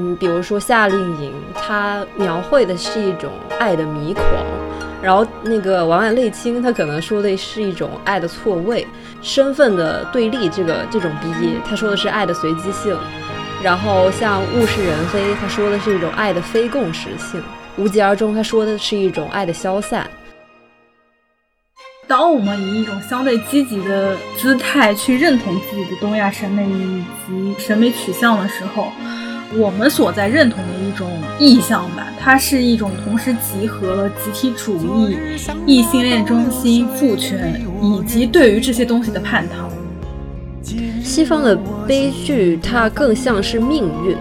嗯，比如说夏令营，它描绘的是一种爱的迷狂。然后那个婉婉泪清，他可能说的是一种爱的错位，身份的对立，这个这种毕业，他说的是爱的随机性。然后像物是人非，他说的是一种爱的非共识性。无疾而终，他说的是一种爱的消散。当我们以一种相对积极的姿态去认同自己的东亚审美以及审美取向的时候。我们所在认同的一种意象吧，它是一种同时集合了集体主义、异性恋中心、父权以及对于这些东西的叛逃。西方的悲剧它更像是命运，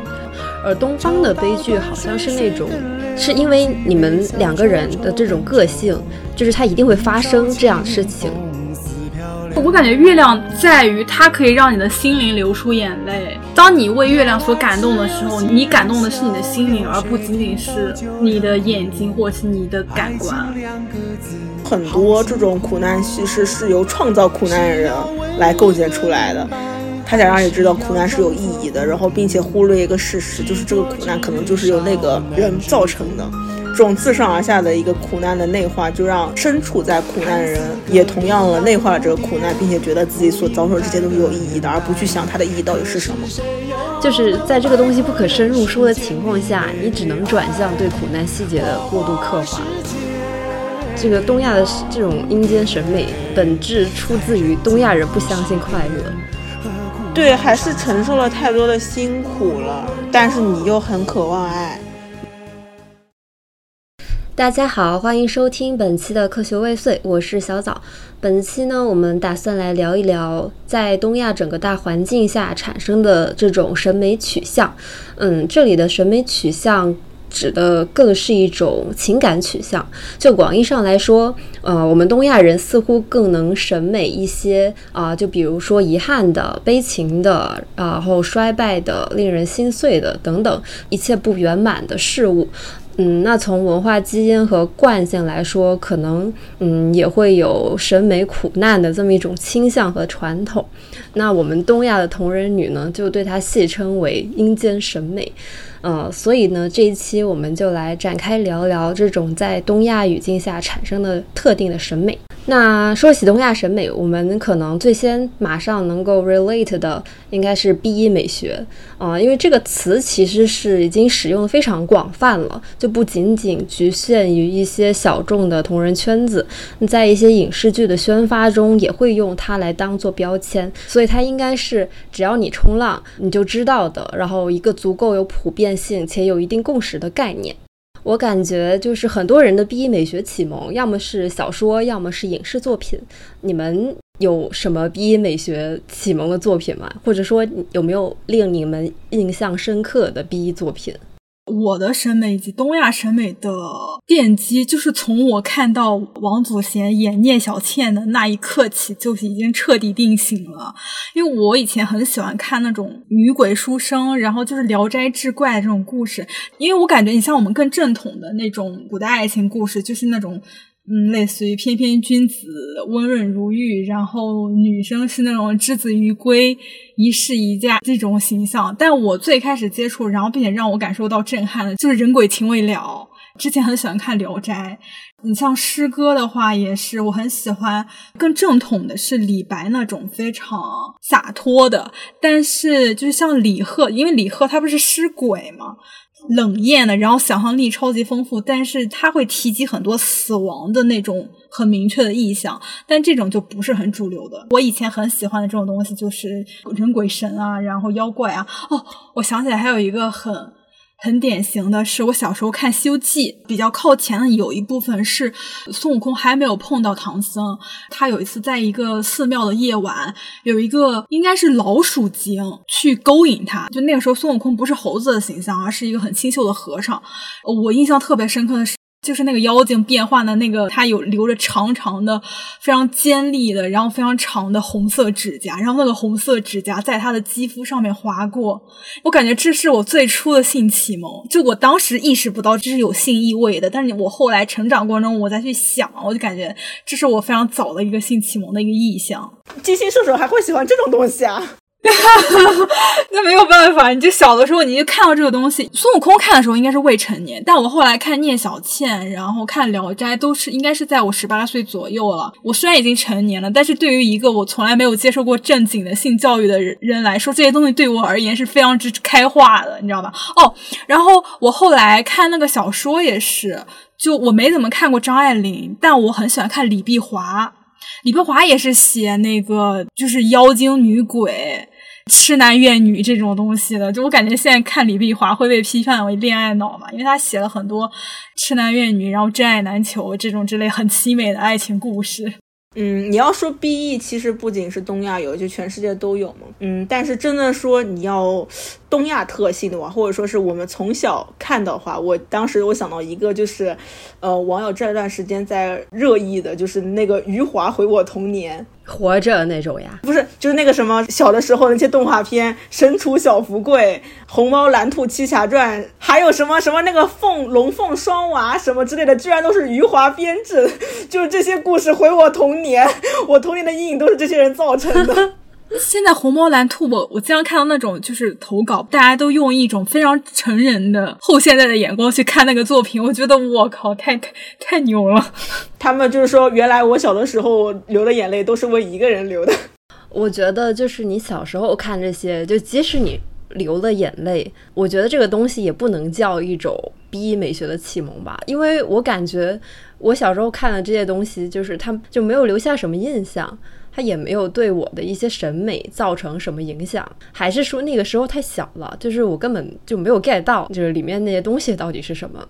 而东方的悲剧好像是那种，是因为你们两个人的这种个性，就是它一定会发生这样的事情。我感觉月亮在于它可以让你的心灵流出眼泪。当你为月亮所感动的时候，你感动的是你的心灵，而不仅仅是你的眼睛或是你的感官。很多这种苦难叙事是由创造苦难的人来构建出来的，他想让你知道苦难是有意义的，然后并且忽略一个事实，就是这个苦难可能就是由那个人造成的。这种自上而下的一个苦难的内化，就让身处在苦难的人也同样了内化了这个苦难，并且觉得自己所遭受的这些都是有意义的，而不去想它的意义到底是什么。就是在这个东西不可深入说的情况下，你只能转向对苦难细节的过度刻画。这个东亚的这种阴间审美本质出自于东亚人不相信快乐，对，还是承受了太多的辛苦了，但是你又很渴望爱。大家好，欢迎收听本期的科学未遂，我是小枣。本期呢，我们打算来聊一聊在东亚整个大环境下产生的这种审美取向。嗯，这里的审美取向指的更是一种情感取向。就广义上来说，呃，我们东亚人似乎更能审美一些啊，就比如说遗憾的、悲情的，然后衰败的、令人心碎的等等一切不圆满的事物。嗯，那从文化基因和惯性来说，可能嗯也会有审美苦难的这么一种倾向和传统。那我们东亚的同人女呢，就对它戏称为阴间审美。呃，所以呢，这一期我们就来展开聊聊这种在东亚语境下产生的特定的审美。那说起东亚审美，我们可能最先马上能够 relate 的应该是 B 一美学啊，因为这个词其实是已经使用的非常广泛了，就不仅仅局限于一些小众的同人圈子，在一些影视剧的宣发中也会用它来当做标签，所以它应该是只要你冲浪你就知道的，然后一个足够有普遍性且有一定共识的概念。我感觉就是很多人的 B 一美学启蒙，要么是小说，要么是影视作品。你们有什么 B 一美学启蒙的作品吗？或者说有没有令你们印象深刻的 B 一作品？我的审美以及东亚审美的奠基，就是从我看到王祖贤演聂小倩的那一刻起，就是已经彻底定型了。因为我以前很喜欢看那种女鬼书生，然后就是《聊斋志怪》这种故事，因为我感觉你像我们更正统的那种古代爱情故事，就是那种。嗯，类似于翩翩君子、温润如玉，然后女生是那种之子于归、一世一嫁这种形象。但我最开始接触，然后并且让我感受到震撼的，就是《人鬼情未了》。之前很喜欢看《聊斋》，你像诗歌的话，也是我很喜欢。更正统的是李白那种非常洒脱的，但是就是像李贺，因为李贺他不是诗鬼吗？冷艳的，然后想象力超级丰富，但是它会提及很多死亡的那种很明确的意象，但这种就不是很主流的。我以前很喜欢的这种东西就是人鬼神啊，然后妖怪啊。哦，我想起来还有一个很。很典型的是，我小时候看《西游记》，比较靠前的有一部分是孙悟空还没有碰到唐僧。他有一次在一个寺庙的夜晚，有一个应该是老鼠精去勾引他。就那个时候，孙悟空不是猴子的形象，而是一个很清秀的和尚。我印象特别深刻的是。就是那个妖精变换的那个，他有留着长长的、非常尖利的，然后非常长的红色指甲，然后那个红色指甲在他的肌肤上面划过，我感觉这是我最初的性启蒙。就我当时意识不到这是有性意味的，但是我后来成长过程中，我再去想，我就感觉这是我非常早的一个性启蒙的一个意象。金星射手还会喜欢这种东西啊？那没有办法，你就小的时候你就看到这个东西。孙悟空看的时候应该是未成年，但我后来看聂小倩，然后看聊斋，都是应该是在我十八岁左右了。我虽然已经成年了，但是对于一个我从来没有接受过正经的性教育的人来说，这些东西对我而言是非常之开化的，你知道吧？哦，然后我后来看那个小说也是，就我没怎么看过张爱玲，但我很喜欢看李碧华。李碧华也是写那个就是妖精女鬼。痴男怨女这种东西的，就我感觉现在看李碧华会被批判为恋爱脑嘛，因为他写了很多痴男怨女，然后真爱难求这种之类很凄美的爱情故事。嗯，你要说 B E，其实不仅是东亚有，就全世界都有嘛。嗯，但是真的说你要东亚特性的话，或者说是我们从小看的话，我当时我想到一个就是，呃，网友这段时间在热议的，就是那个余华回我童年。活着那种呀，不是，就是那个什么小的时候那些动画片，《神厨小福贵》《虹猫蓝兔七侠传》，还有什么什么那个凤龙凤双娃什么之类的，居然都是余华编制，就是这些故事毁我童年，我童年的阴影都是这些人造成的。现在红猫蓝兔，我我经常看到那种就是投稿，大家都用一种非常成人的后现代的眼光去看那个作品，我觉得我靠，太太太牛了。他们就是说，原来我小的时候流的眼泪都是为一个人流的。我觉得就是你小时候看这些，就即使你流了眼泪，我觉得这个东西也不能叫一种 B 美学的启蒙吧，因为我感觉我小时候看的这些东西，就是他们就没有留下什么印象。他也没有对我的一些审美造成什么影响，还是说那个时候太小了，就是我根本就没有 get 到，就是里面那些东西到底是什么。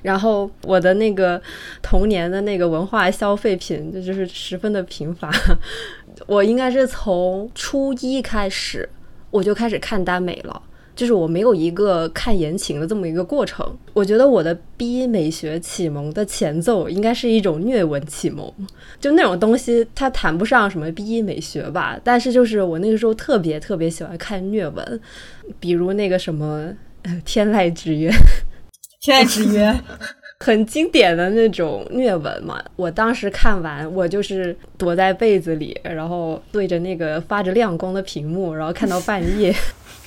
然后我的那个童年的那个文化消费品，就是十分的贫乏。我应该是从初一开始，我就开始看耽美了。就是我没有一个看言情的这么一个过程，我觉得我的 B 美学启蒙的前奏应该是一种虐文启蒙，就那种东西它谈不上什么 B 美学吧，但是就是我那个时候特别特别喜欢看虐文，比如那个什么《天籁之约》，《天籁之约》很经典的那种虐文嘛，我当时看完我就是躲在被子里，然后对着那个发着亮光的屏幕，然后看到半夜。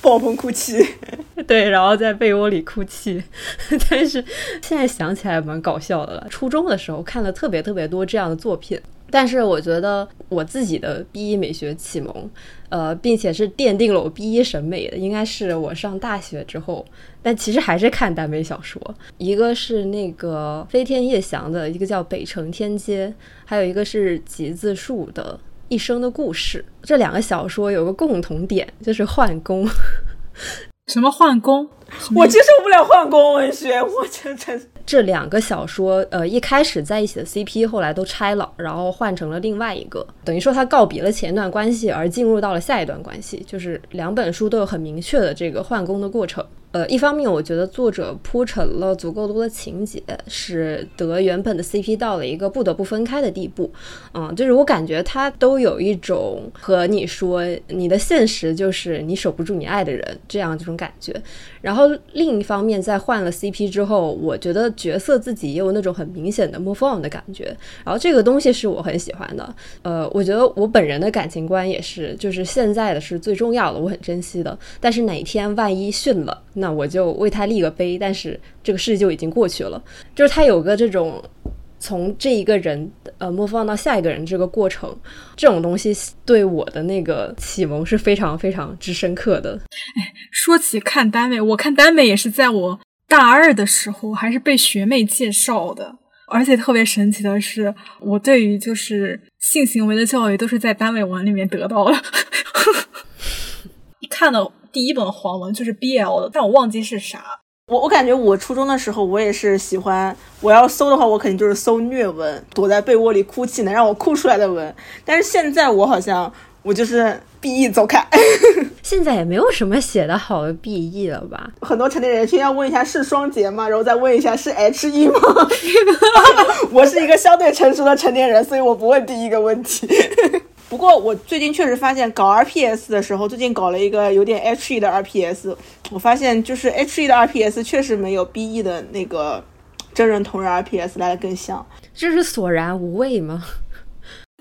暴风哭泣，对，然后在被窝里哭泣。但是现在想起来蛮搞笑的了。初中的时候看了特别特别多这样的作品，但是我觉得我自己的 B 一美学启蒙，呃，并且是奠定了我 B 一审美的，应该是我上大学之后。但其实还是看耽美小说，一个是那个飞天夜翔的一个叫《北城天街》，还有一个是吉字树的。一生的故事，这两个小说有个共同点，就是换工。什么换工？我接受不了换工文学，我真真。这两个小说，呃，一开始在一起的 CP，后来都拆了，然后换成了另外一个，等于说他告别了前一段关系，而进入到了下一段关系，就是两本书都有很明确的这个换工的过程。呃，一方面我觉得作者铺陈了足够多的情节，使得原本的 CP 到了一个不得不分开的地步。嗯，就是我感觉他都有一种和你说你的现实就是你守不住你爱的人这样这种感觉。然后另一方面，在换了 CP 之后，我觉得角色自己也有那种很明显的 move on 的感觉。然后这个东西是我很喜欢的。呃，我觉得我本人的感情观也是，就是现在的是最重要的，我很珍惜的。但是哪天万一逊了，那我就为他立个碑。但是这个事就已经过去了。就是他有个这种从这一个人呃 move on 到下一个人这个过程，这种东西对我的那个启蒙是非常非常之深刻的。哎，说起看耽美，我看耽美也是在我大二的时候，还是被学妹介绍的。而且特别神奇的是，我对于就是性行为的教育都是在耽美文里面得到的。看的第一本黄文就是 BL 的，但我忘记是啥。我我感觉我初中的时候，我也是喜欢，我要搜的话，我肯定就是搜虐文，躲在被窝里哭泣能让我哭出来的文。但是现在我好像我就是 BE 走开。现在也没有什么写的好的 BE 了吧？很多成年人先要问一下是双节吗？然后再问一下是 HE 吗？我是一个相对成熟的成年人，所以我不问第一个问题。不过我最近确实发现搞 RPS 的时候，最近搞了一个有点 HE 的 RPS，我发现就是 HE 的 RPS 确实没有 BE 的那个 真人同人 RPS 来的更像。这是索然无味吗？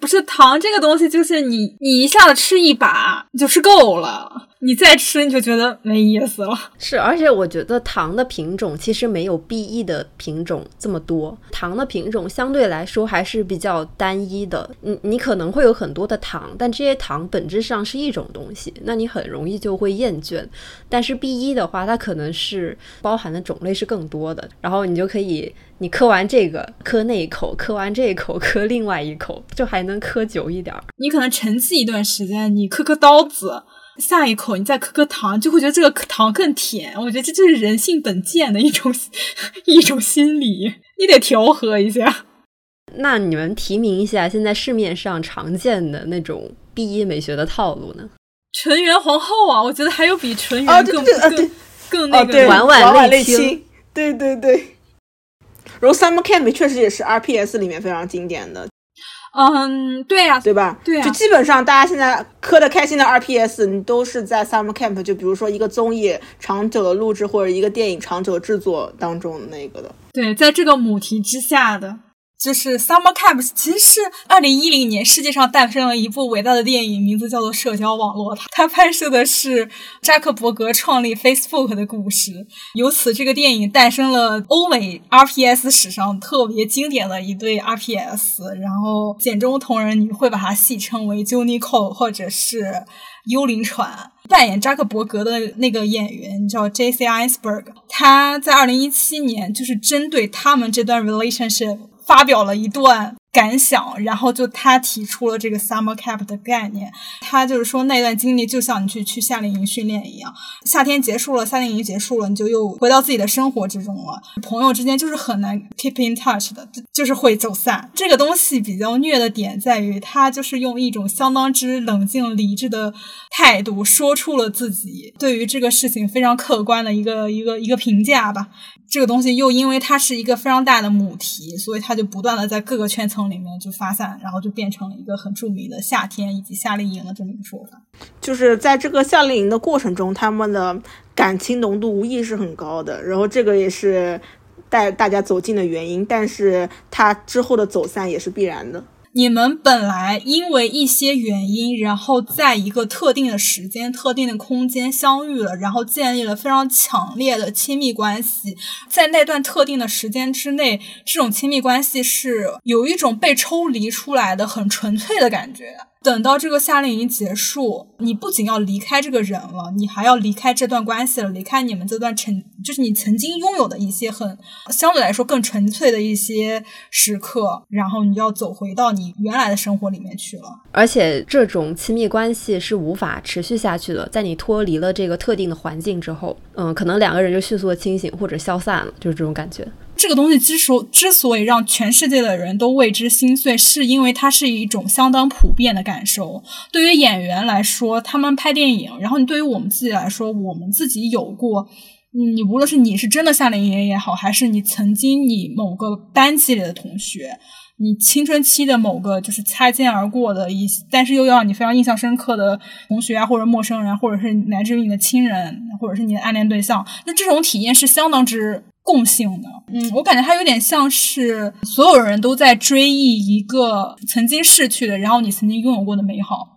不是糖这个东西，就是你你一下子吃一把就吃够了。你再吃你就觉得没意思了。是，而且我觉得糖的品种其实没有 B E 的品种这么多，糖的品种相对来说还是比较单一的。你你可能会有很多的糖，但这些糖本质上是一种东西，那你很容易就会厌倦。但是 B E 的话，它可能是包含的种类是更多的，然后你就可以你磕完这个磕那一口，磕完这一口磕另外一口，就还能磕久一点儿。你可能沉寂一段时间，你磕磕刀子。下一口你再嗑嗑糖，就会觉得这个糖更甜。我觉得这就是人性本贱的一种 一种心理，你得调和一下。那你们提名一下现在市面上常见的那种 B 一美学的套路呢？纯元皇后啊，我觉得还有比纯元更更更那个婉婉类清。对对对，然后 Summer Camp 确实也是 RPS 里面非常经典的。嗯，对呀，对吧？对呀，就基本上大家现在磕的开心的 RPS，你都是在 Summer Camp，就比如说一个综艺长久的录制或者一个电影长久制作当中那个的。对，在这个母题之下的。就是 Summer Camp，其实是二零一零年世界上诞生了一部伟大的电影，名字叫做《社交网络》。它拍摄的是扎克伯格创立 Facebook 的故事。由此，这个电影诞生了欧美 RPS 史上特别经典的一对 RPS。然后，简中同人你会把它戏称为 j u n i c o 或者是幽灵船。扮演扎克伯格的那个演员叫 J.C. Iceberg，他在二零一七年就是针对他们这段 relationship。发表了一段。感想，然后就他提出了这个 summer camp 的概念。他就是说，那段经历就像你去去夏令营训练一样，夏天结束了，夏令营结束了，你就又回到自己的生活之中了。朋友之间就是很难 keep in touch 的，就是会走散。这个东西比较虐的点在于，他就是用一种相当之冷静理智的态度，说出了自己对于这个事情非常客观的一个一个一个评价吧。这个东西又因为它是一个非常大的母题，所以它就不断的在各个圈层。里面就发散，然后就变成了一个很著名的夏天以及夏令营的这么一个说法。就是在这个夏令营的过程中，他们的感情浓度无疑是很高的，然后这个也是带大家走近的原因。但是他之后的走散也是必然的。你们本来因为一些原因，然后在一个特定的时间、特定的空间相遇了，然后建立了非常强烈的亲密关系。在那段特定的时间之内，这种亲密关系是有一种被抽离出来的很纯粹的感觉。等到这个夏令营结束，你不仅要离开这个人了，你还要离开这段关系了，离开你们这段曾就是你曾经拥有的一些很相对来说更纯粹的一些时刻，然后你要走回到你原来的生活里面去了。而且这种亲密关系是无法持续下去的，在你脱离了这个特定的环境之后，嗯，可能两个人就迅速的清醒或者消散了，就是这种感觉。这个东西之所之所以让全世界的人都为之心碎，是因为它是一种相当普遍的感受。对于演员来说，他们拍电影，然后你对于我们自己来说，我们自己有过，你无论是你是真的夏令营也好，还是你曾经你某个班级里的同学，你青春期的某个就是擦肩而过的一，但是又让你非常印象深刻的同学啊，或者陌生人，或者是乃至于你的亲人，或者是你的暗恋对象，那这种体验是相当之。共性的，嗯，我感觉它有点像是所有人都在追忆一个曾经逝去的，然后你曾经拥有过的美好。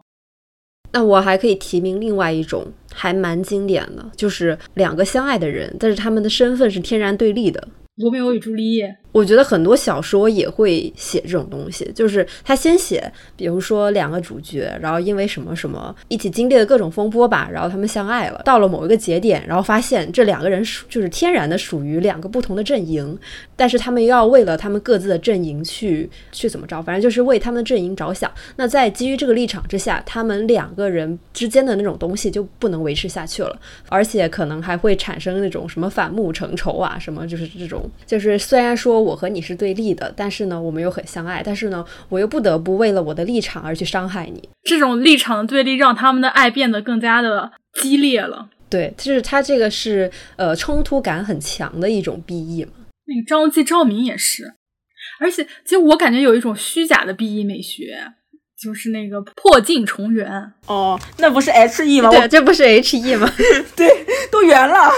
那我还可以提名另外一种，还蛮经典的，就是两个相爱的人，但是他们的身份是天然对立的。罗密欧与朱丽叶，我觉得很多小说也会写这种东西，就是他先写，比如说两个主角，然后因为什么什么一起经历了各种风波吧，然后他们相爱了，到了某一个节点，然后发现这两个人属就是天然的属于两个不同的阵营，但是他们又要为了他们各自的阵营去去怎么着，反正就是为他们的阵营着想。那在基于这个立场之下，他们两个人之间的那种东西就不能维持下去了，而且可能还会产生那种什么反目成仇啊，什么就是这种。就是虽然说我和你是对立的，但是呢，我们又很相爱。但是呢，我又不得不为了我的立场而去伤害你。这种立场对立，让他们的爱变得更加的激烈了。对，就是他这个是呃冲突感很强的一种 BE 嘛。那个张继赵明也是，而且其实我感觉有一种虚假的 BE 美学，就是那个破镜重圆。哦，那不是 HE 吗？对，这不是 HE 吗？对，都圆了。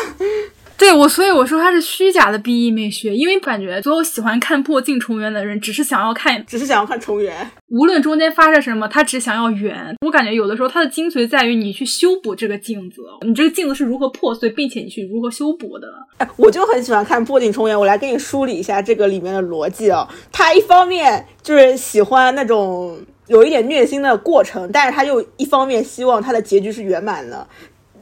对我，所以我说它是虚假的 B E 美学，因为感觉所有喜欢看破镜重圆的人，只是想要看，只是想要看重圆，无论中间发生什么，他只想要圆。我感觉有的时候它的精髓在于你去修补这个镜子，你这个镜子是如何破碎，并且你去如何修补的。哎，我就很喜欢看破镜重圆，我来给你梳理一下这个里面的逻辑啊。他一方面就是喜欢那种有一点虐心的过程，但是他又一方面希望他的结局是圆满的。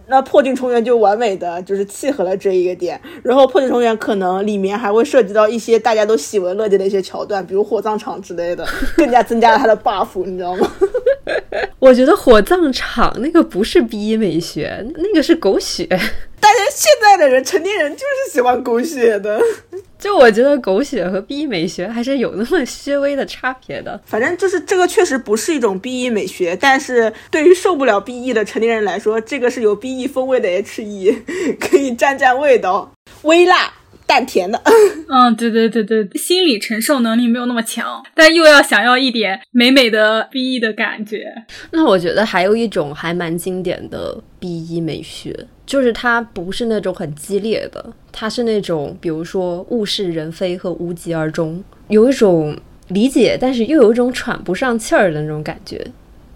那破镜重圆就完美的就是契合了这一个点，然后破镜重圆可能里面还会涉及到一些大家都喜闻乐见的一些桥段，比如火葬场之类的，更加增加了他的 buff，你知道吗？我觉得火葬场那个不是 B 美学，那个是狗血。大家现在的人，成年人就是喜欢狗血的。就我觉得狗血和 B E 美学还是有那么些微的差别的。反正就是这个确实不是一种 B E 美学，但是对于受不了 B E 的成年人来说，这个是有 B E 风味的 H E，可以蘸蘸味道，微辣。淡甜的，嗯，对对对对，心理承受能力没有那么强，但又要想要一点美美的 B E 的感觉。那我觉得还有一种还蛮经典的 B E 美学，就是它不是那种很激烈的，它是那种比如说物是人非和无疾而终，有一种理解，但是又有一种喘不上气儿的那种感觉。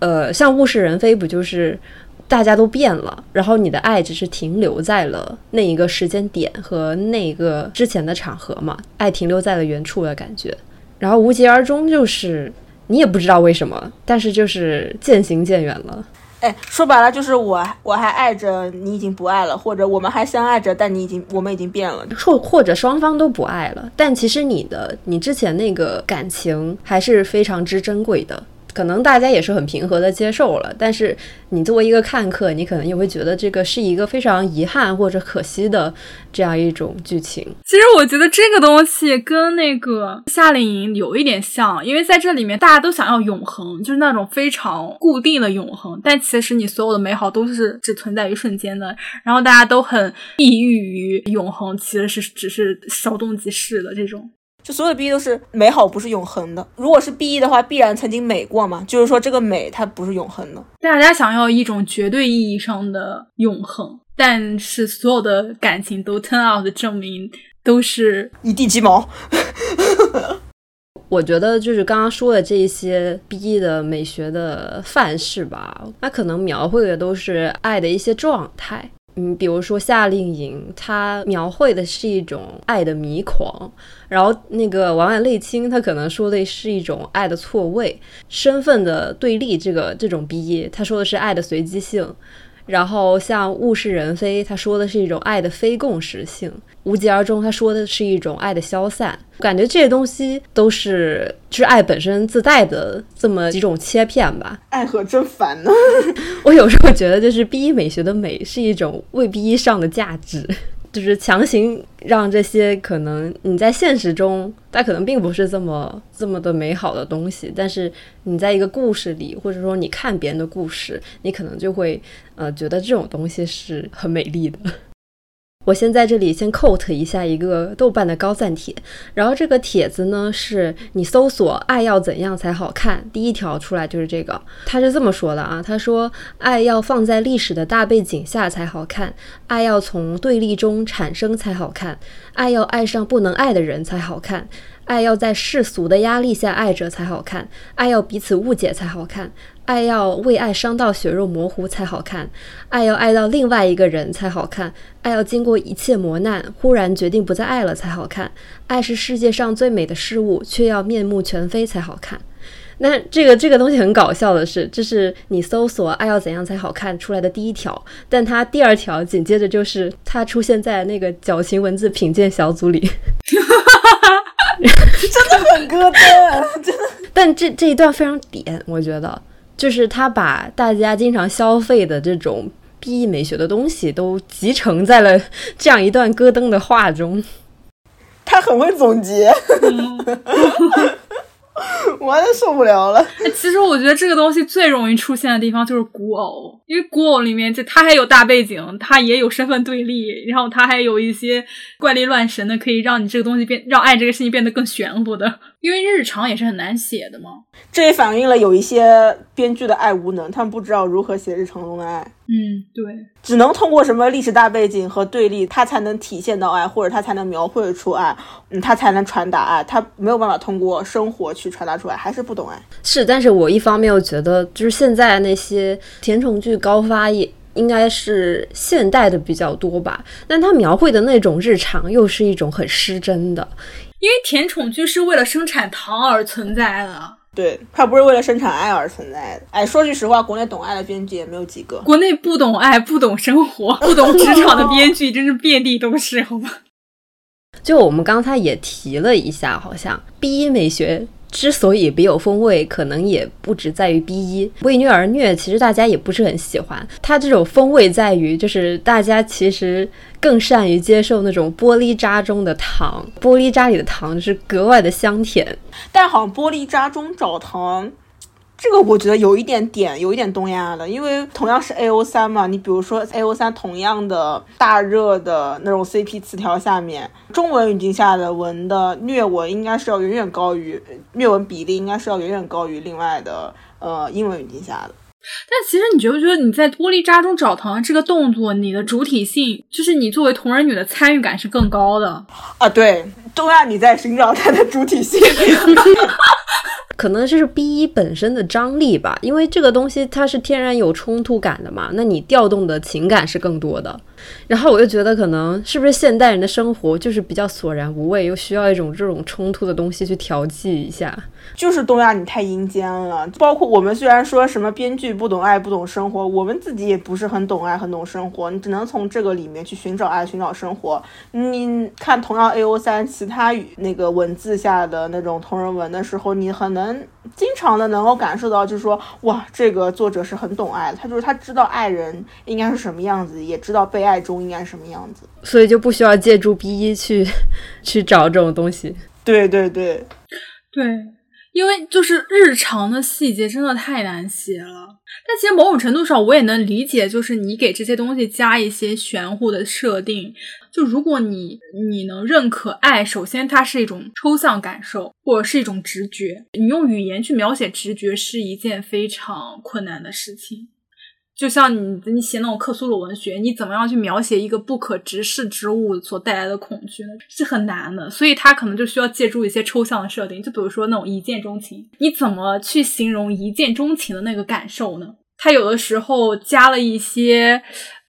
呃，像物是人非，不就是？大家都变了，然后你的爱只是停留在了那一个时间点和那个之前的场合嘛，爱停留在了原处的感觉。然后无疾而终，就是你也不知道为什么，但是就是渐行渐远了。哎，说白了就是我我还爱着你已经不爱了，或者我们还相爱着，但你已经我们已经变了，或或者双方都不爱了，但其实你的你之前那个感情还是非常之珍贵的。可能大家也是很平和的接受了，但是你作为一个看客，你可能也会觉得这个是一个非常遗憾或者可惜的这样一种剧情。其实我觉得这个东西跟那个夏令营有一点像，因为在这里面大家都想要永恒，就是那种非常固定的永恒，但其实你所有的美好都是只存在于瞬间的，然后大家都很抑郁于永恒，其实是只是稍纵即逝的这种。就所有的 B E 都是美好，不是永恒的。如果是 B E 的话，必然曾经美过嘛？就是说这个美它不是永恒的。大家想要一种绝对意义上的永恒，但是所有的感情都 turn out 的证明都是一地鸡毛。我觉得就是刚刚说的这些 B E 的美学的范式吧，它可能描绘的都是爱的一些状态。嗯，比如说夏令营，它描绘的是一种爱的迷狂，然后那个婉婉泪清，他可能说的是一种爱的错位，身份的对立，这个这种 B 他说的是爱的随机性。然后像物是人非，他说的是一种爱的非共识性；无疾而终，他说的是一种爱的消散。感觉这些东西都是就是爱本身自带的这么几种切片吧。爱和真烦呢。我有时候觉得，就是 B 美学的美是一种未必上的价值。就是强行让这些可能你在现实中，它可能并不是这么这么的美好的东西，但是你在一个故事里，或者说你看别人的故事，你可能就会呃觉得这种东西是很美丽的。我先在这里先 quote 一下一个豆瓣的高赞帖，然后这个帖子呢是你搜索“爱要怎样才好看”，第一条出来就是这个，他是这么说的啊，他说爱要放在历史的大背景下才好看，爱要从对立中产生才好看，爱要爱上不能爱的人才好看。爱要在世俗的压力下爱着才好看，爱要彼此误解才好看，爱要为爱伤到血肉模糊才好看，爱要爱到另外一个人才好看，爱要经过一切磨难，忽然决定不再爱了才好看。爱是世界上最美的事物，却要面目全非才好看。那这个这个东西很搞笑的是，这是你搜索“爱要怎样才好看”出来的第一条，但它第二条紧接着就是它出现在那个矫情文字品鉴小组里。真的很咯噔，真的。但这这一段非常点，我觉得就是他把大家经常消费的这种 B E 美学的东西都集成在了 这样一段戈登的话中。他很会总结。我完全受不了了。其实我觉得这个东西最容易出现的地方就是古偶，因为古偶里面就它还有大背景，它也有身份对立，然后它还有一些怪力乱神的，可以让你这个东西变，让爱这个事情变得更玄乎的。因为日常也是很难写的嘛。这也反映了有一些编剧的爱无能，他们不知道如何写日常中的爱。嗯，对，只能通过什么历史大背景和对立，他才能体现到爱，或者他才能描绘出爱，嗯，他才能传达爱，他没有办法通过生活去传达出来，还是不懂爱。是，但是我一方面又觉得，就是现在那些甜宠剧高发也应该是现代的比较多吧，但他描绘的那种日常又是一种很失真的。因为甜宠剧是为了生产糖而存在的，对，它不是为了生产爱而存在的。哎，说句实话，国内懂爱的编剧也没有几个。国内不懂爱、不懂生活、不懂职场的编剧真是遍地都是，好吗？就我们刚才也提了一下，好像 B 一美学。之所以别有风味，可能也不止在于 B 一为虐而虐，其实大家也不是很喜欢。它这种风味在于，就是大家其实更善于接受那种玻璃渣中的糖，玻璃渣里的糖是格外的香甜。但好像玻璃渣中找糖。这个我觉得有一点点，有一点东亚的，因为同样是 A O 三嘛，你比如说 A O 三同样的大热的那种 C P 词条下面，中文语境下的文的虐文应该是要远远高于虐文比例，应该是要远远高于另外的呃英文语境下的。但其实你觉不觉得你在玻璃渣中找糖这个动作，你的主体性就是你作为同人女的参与感是更高的啊？对，东亚你在寻找它的主体性。可能就是 B 一本身的张力吧，因为这个东西它是天然有冲突感的嘛，那你调动的情感是更多的。然后我就觉得，可能是不是现代人的生活就是比较索然无味，又需要一种这种冲突的东西去调剂一下。就是东亚，你太阴间了。包括我们虽然说什么编剧不懂爱、不懂生活，我们自己也不是很懂爱、很懂生活。你只能从这个里面去寻找爱、寻找生活。你看，同样 A O 三其他那个文字下的那种同人文的时候，你很能经常的能够感受到，就是说，哇，这个作者是很懂爱的。他就是他知道爱人应该是什么样子，也知道被爱中应该是什么样子，所以就不需要借助 B 一去 去找这种东西。对对对对。因为就是日常的细节真的太难写了，但其实某种程度上我也能理解，就是你给这些东西加一些玄乎的设定，就如果你你能认可爱，首先它是一种抽象感受或者是一种直觉，你用语言去描写直觉是一件非常困难的事情。就像你你写那种克苏鲁文学，你怎么样去描写一个不可直视之物所带来的恐惧呢？是很难的，所以他可能就需要借助一些抽象的设定，就比如说那种一见钟情，你怎么去形容一见钟情的那个感受呢？他有的时候加了一些。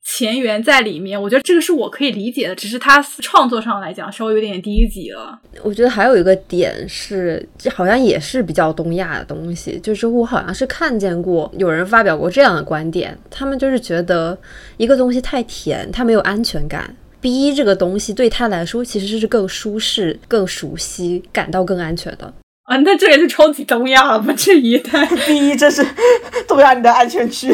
前缘在里面，我觉得这个是我可以理解的，只是他创作上来讲稍微有点低级了。我觉得还有一个点是，这好像也是比较东亚的东西，就是我好像是看见过有人发表过这样的观点，他们就是觉得一个东西太甜，它没有安全感。B 这个东西对他来说其实是更舒适、更熟悉、感到更安全的。啊，那这也是超级东亚了吧？这一代 第一，这是 东亚你的安全区。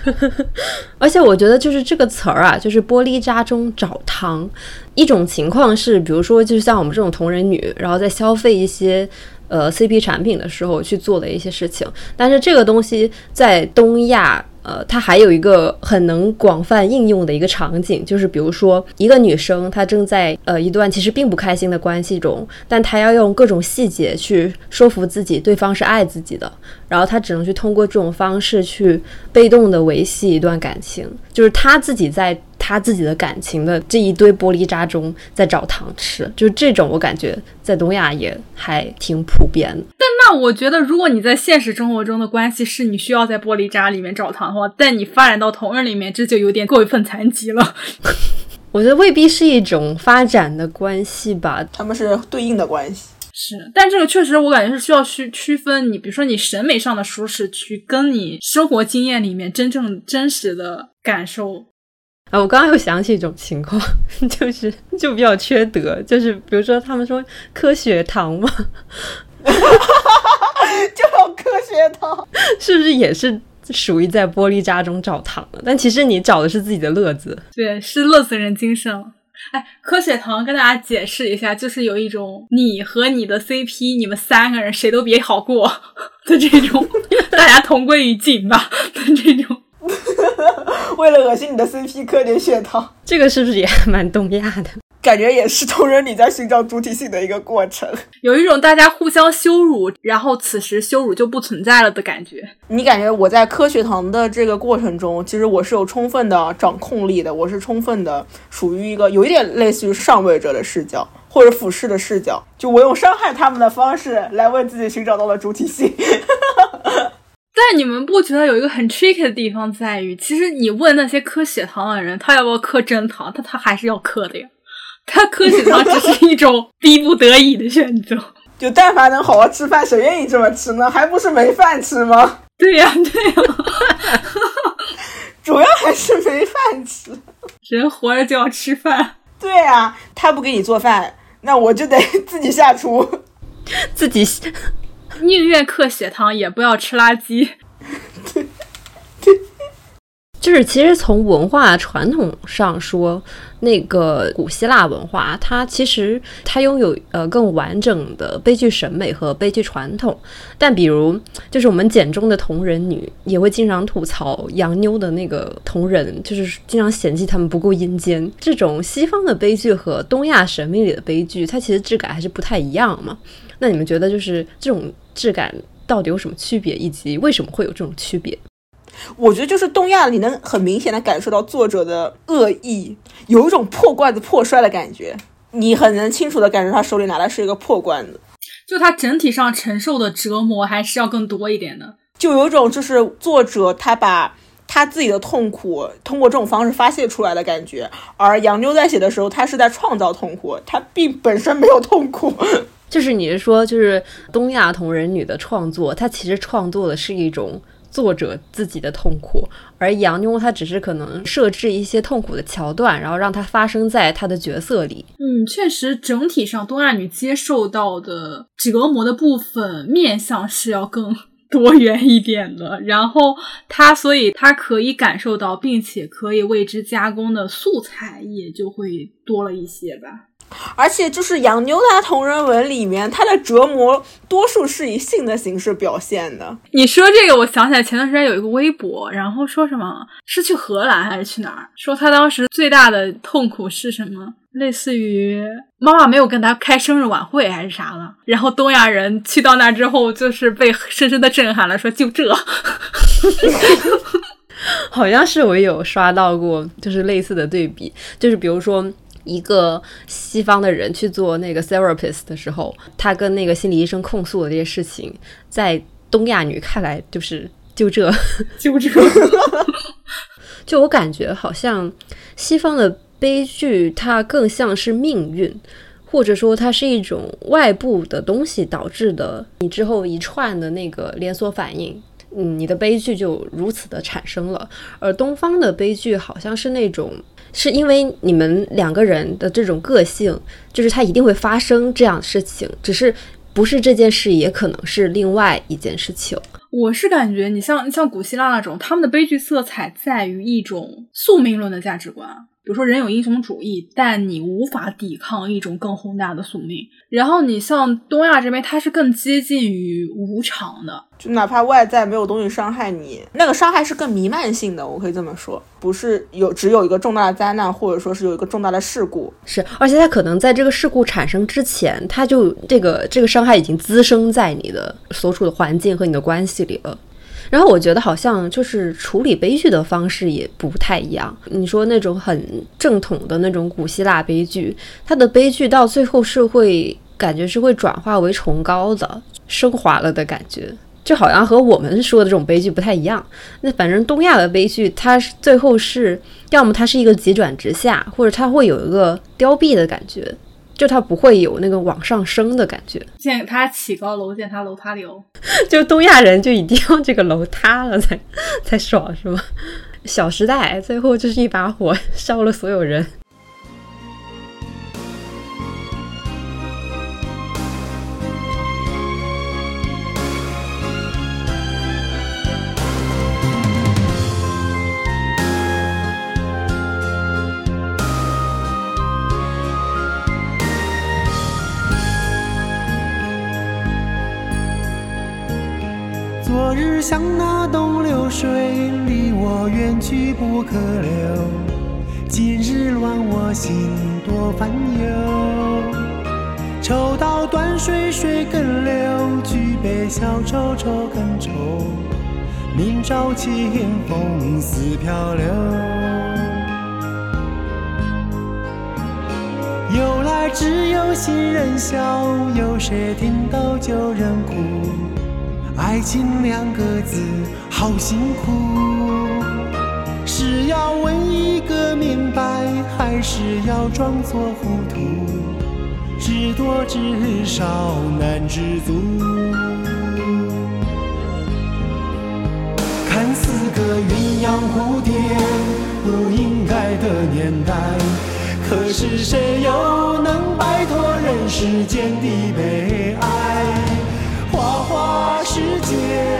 而且我觉得，就是这个词儿啊，就是玻璃渣中找糖。一种情况是，比如说，就是像我们这种同人女，然后在消费一些呃 CP 产品的时候去做的一些事情。但是这个东西在东亚。呃，它还有一个很能广泛应用的一个场景，就是比如说一个女生她正在呃一段其实并不开心的关系中，但她要用各种细节去说服自己对方是爱自己的，然后她只能去通过这种方式去被动的维系一段感情，就是她自己在。他自己的感情的这一堆玻璃渣中在找糖吃，就是这种，我感觉在东亚也还挺普遍的。但那我觉得，如果你在现实生活中的关系是你需要在玻璃渣里面找糖的话，但你发展到同人里面，这就有点过分残疾了。我觉得未必是一种发展的关系吧，他们是对应的关系。是，但这个确实我感觉是需要区区分你，比如说你审美上的舒适区，跟你生活经验里面真正真实的感受。啊，我刚刚又想起一种情况，就是就比较缺德，就是比如说他们说科学糖嘛，就有科学糖，是不是也是属于在玻璃渣中找糖？但其实你找的是自己的乐子，对，是乐死人精神。哎，科学糖跟大家解释一下，就是有一种你和你的 CP，你们三个人谁都别好过 的这种，大家同归于尽吧的这种。为了恶心你的 CP，磕点血糖，这个是不是也蛮东亚的？感觉也是同人你在寻找主体性的一个过程。有一种大家互相羞辱，然后此时羞辱就不存在了的感觉。你感觉我在科学堂的这个过程中，其实我是有充分的掌控力的，我是充分的属于一个有一点类似于上位者的视角。或者俯视的视角，就我用伤害他们的方式来为自己寻找到了主体性。但你们不觉得有一个很 tricky 的地方在于，其实你问那些磕血糖的人，他要不要磕真糖，他他还是要磕的呀。他磕血糖只是一种 逼不得已的选择。就但凡能好好吃饭，谁愿意这么吃呢？还不是没饭吃吗？对呀，对呀，主要还是没饭吃。人活着就要吃饭。对呀，他不给你做饭。那我就得自己下厨，自己 宁愿克血糖，也不要吃垃圾。就是其实从文化传统上说，那个古希腊文化，它其实它拥有呃更完整的悲剧审美和悲剧传统。但比如，就是我们简中的同人女也会经常吐槽洋妞的那个同人，就是经常嫌弃他们不够阴间。这种西方的悲剧和东亚审美里的悲剧，它其实质感还是不太一样嘛。那你们觉得就是这种质感到底有什么区别，以及为什么会有这种区别？我觉得就是东亚，你能很明显的感受到作者的恶意，有一种破罐子破摔的感觉。你很能清楚的感觉他手里拿的是一个破罐子，就他整体上承受的折磨还是要更多一点的。就有一种就是作者他把他自己的痛苦通过这种方式发泄出来的感觉，而杨妞在写的时候，他是在创造痛苦，他并本身没有痛苦。就是你是说，就是东亚同人女的创作，她其实创作的是一种。作者自己的痛苦，而杨妞她只是可能设置一些痛苦的桥段，然后让它发生在她的角色里。嗯，确实，整体上东亚女接受到的折磨的部分面向是要更多元一点的。然后她，所以她可以感受到并且可以为之加工的素材也就会多了一些吧。而且就是养牛他同人文里面，他的折磨多数是以性的形式表现的。你说这个，我想起来前段时间有一个微博，然后说什么是去荷兰还是去哪儿？说他当时最大的痛苦是什么？类似于妈妈没有跟他开生日晚会还是啥了？然后东亚人去到那之后，就是被深深的震撼了，说就这，好像是我有刷到过，就是类似的对比，就是比如说。一个西方的人去做那个 therapist 的时候，他跟那个心理医生控诉的这些事情，在东亚女看来就是就这就这，就我感觉好像西方的悲剧它更像是命运，或者说它是一种外部的东西导致的，你之后一串的那个连锁反应，嗯，你的悲剧就如此的产生了。而东方的悲剧好像是那种。是因为你们两个人的这种个性，就是他一定会发生这样的事情，只是不是这件事，也可能是另外一件事情。我是感觉，你像像古希腊那种，他们的悲剧色彩在于一种宿命论的价值观。比如说，人有英雄主义，但你无法抵抗一种更宏大的宿命。然后你像东亚这边，它是更接近于无常的，就哪怕外在没有东西伤害你，那个伤害是更弥漫性的。我可以这么说，不是有只有一个重大的灾难，或者说是有一个重大的事故，是，而且它可能在这个事故产生之前，它就这个这个伤害已经滋生在你的所处的环境和你的关系里了。然后我觉得好像就是处理悲剧的方式也不太一样。你说那种很正统的那种古希腊悲剧，它的悲剧到最后是会感觉是会转化为崇高的、升华了的感觉，就好像和我们说的这种悲剧不太一样。那反正东亚的悲剧，它最后是要么它是一个急转直下，或者它会有一个凋敝的感觉。就它不会有那个往上升的感觉，见它起高楼，见它楼塌流。就东亚人就一定要这个楼塌了才 才爽是吗？小时代最后就是一把火烧了所有人。像那东流水，离我远去不可留。今日乱我心多烦忧。抽刀断水水更流，举杯消愁愁更愁。明朝清风似飘流。由来只有新人笑，有谁听到旧人哭？爱情两个字好辛苦，是要问一个明白，还是要装作糊涂？知多知少难知足。看似个鸳鸯蝴蝶，不应该的年代，可是谁又能摆脱人世间的悲哀？世界，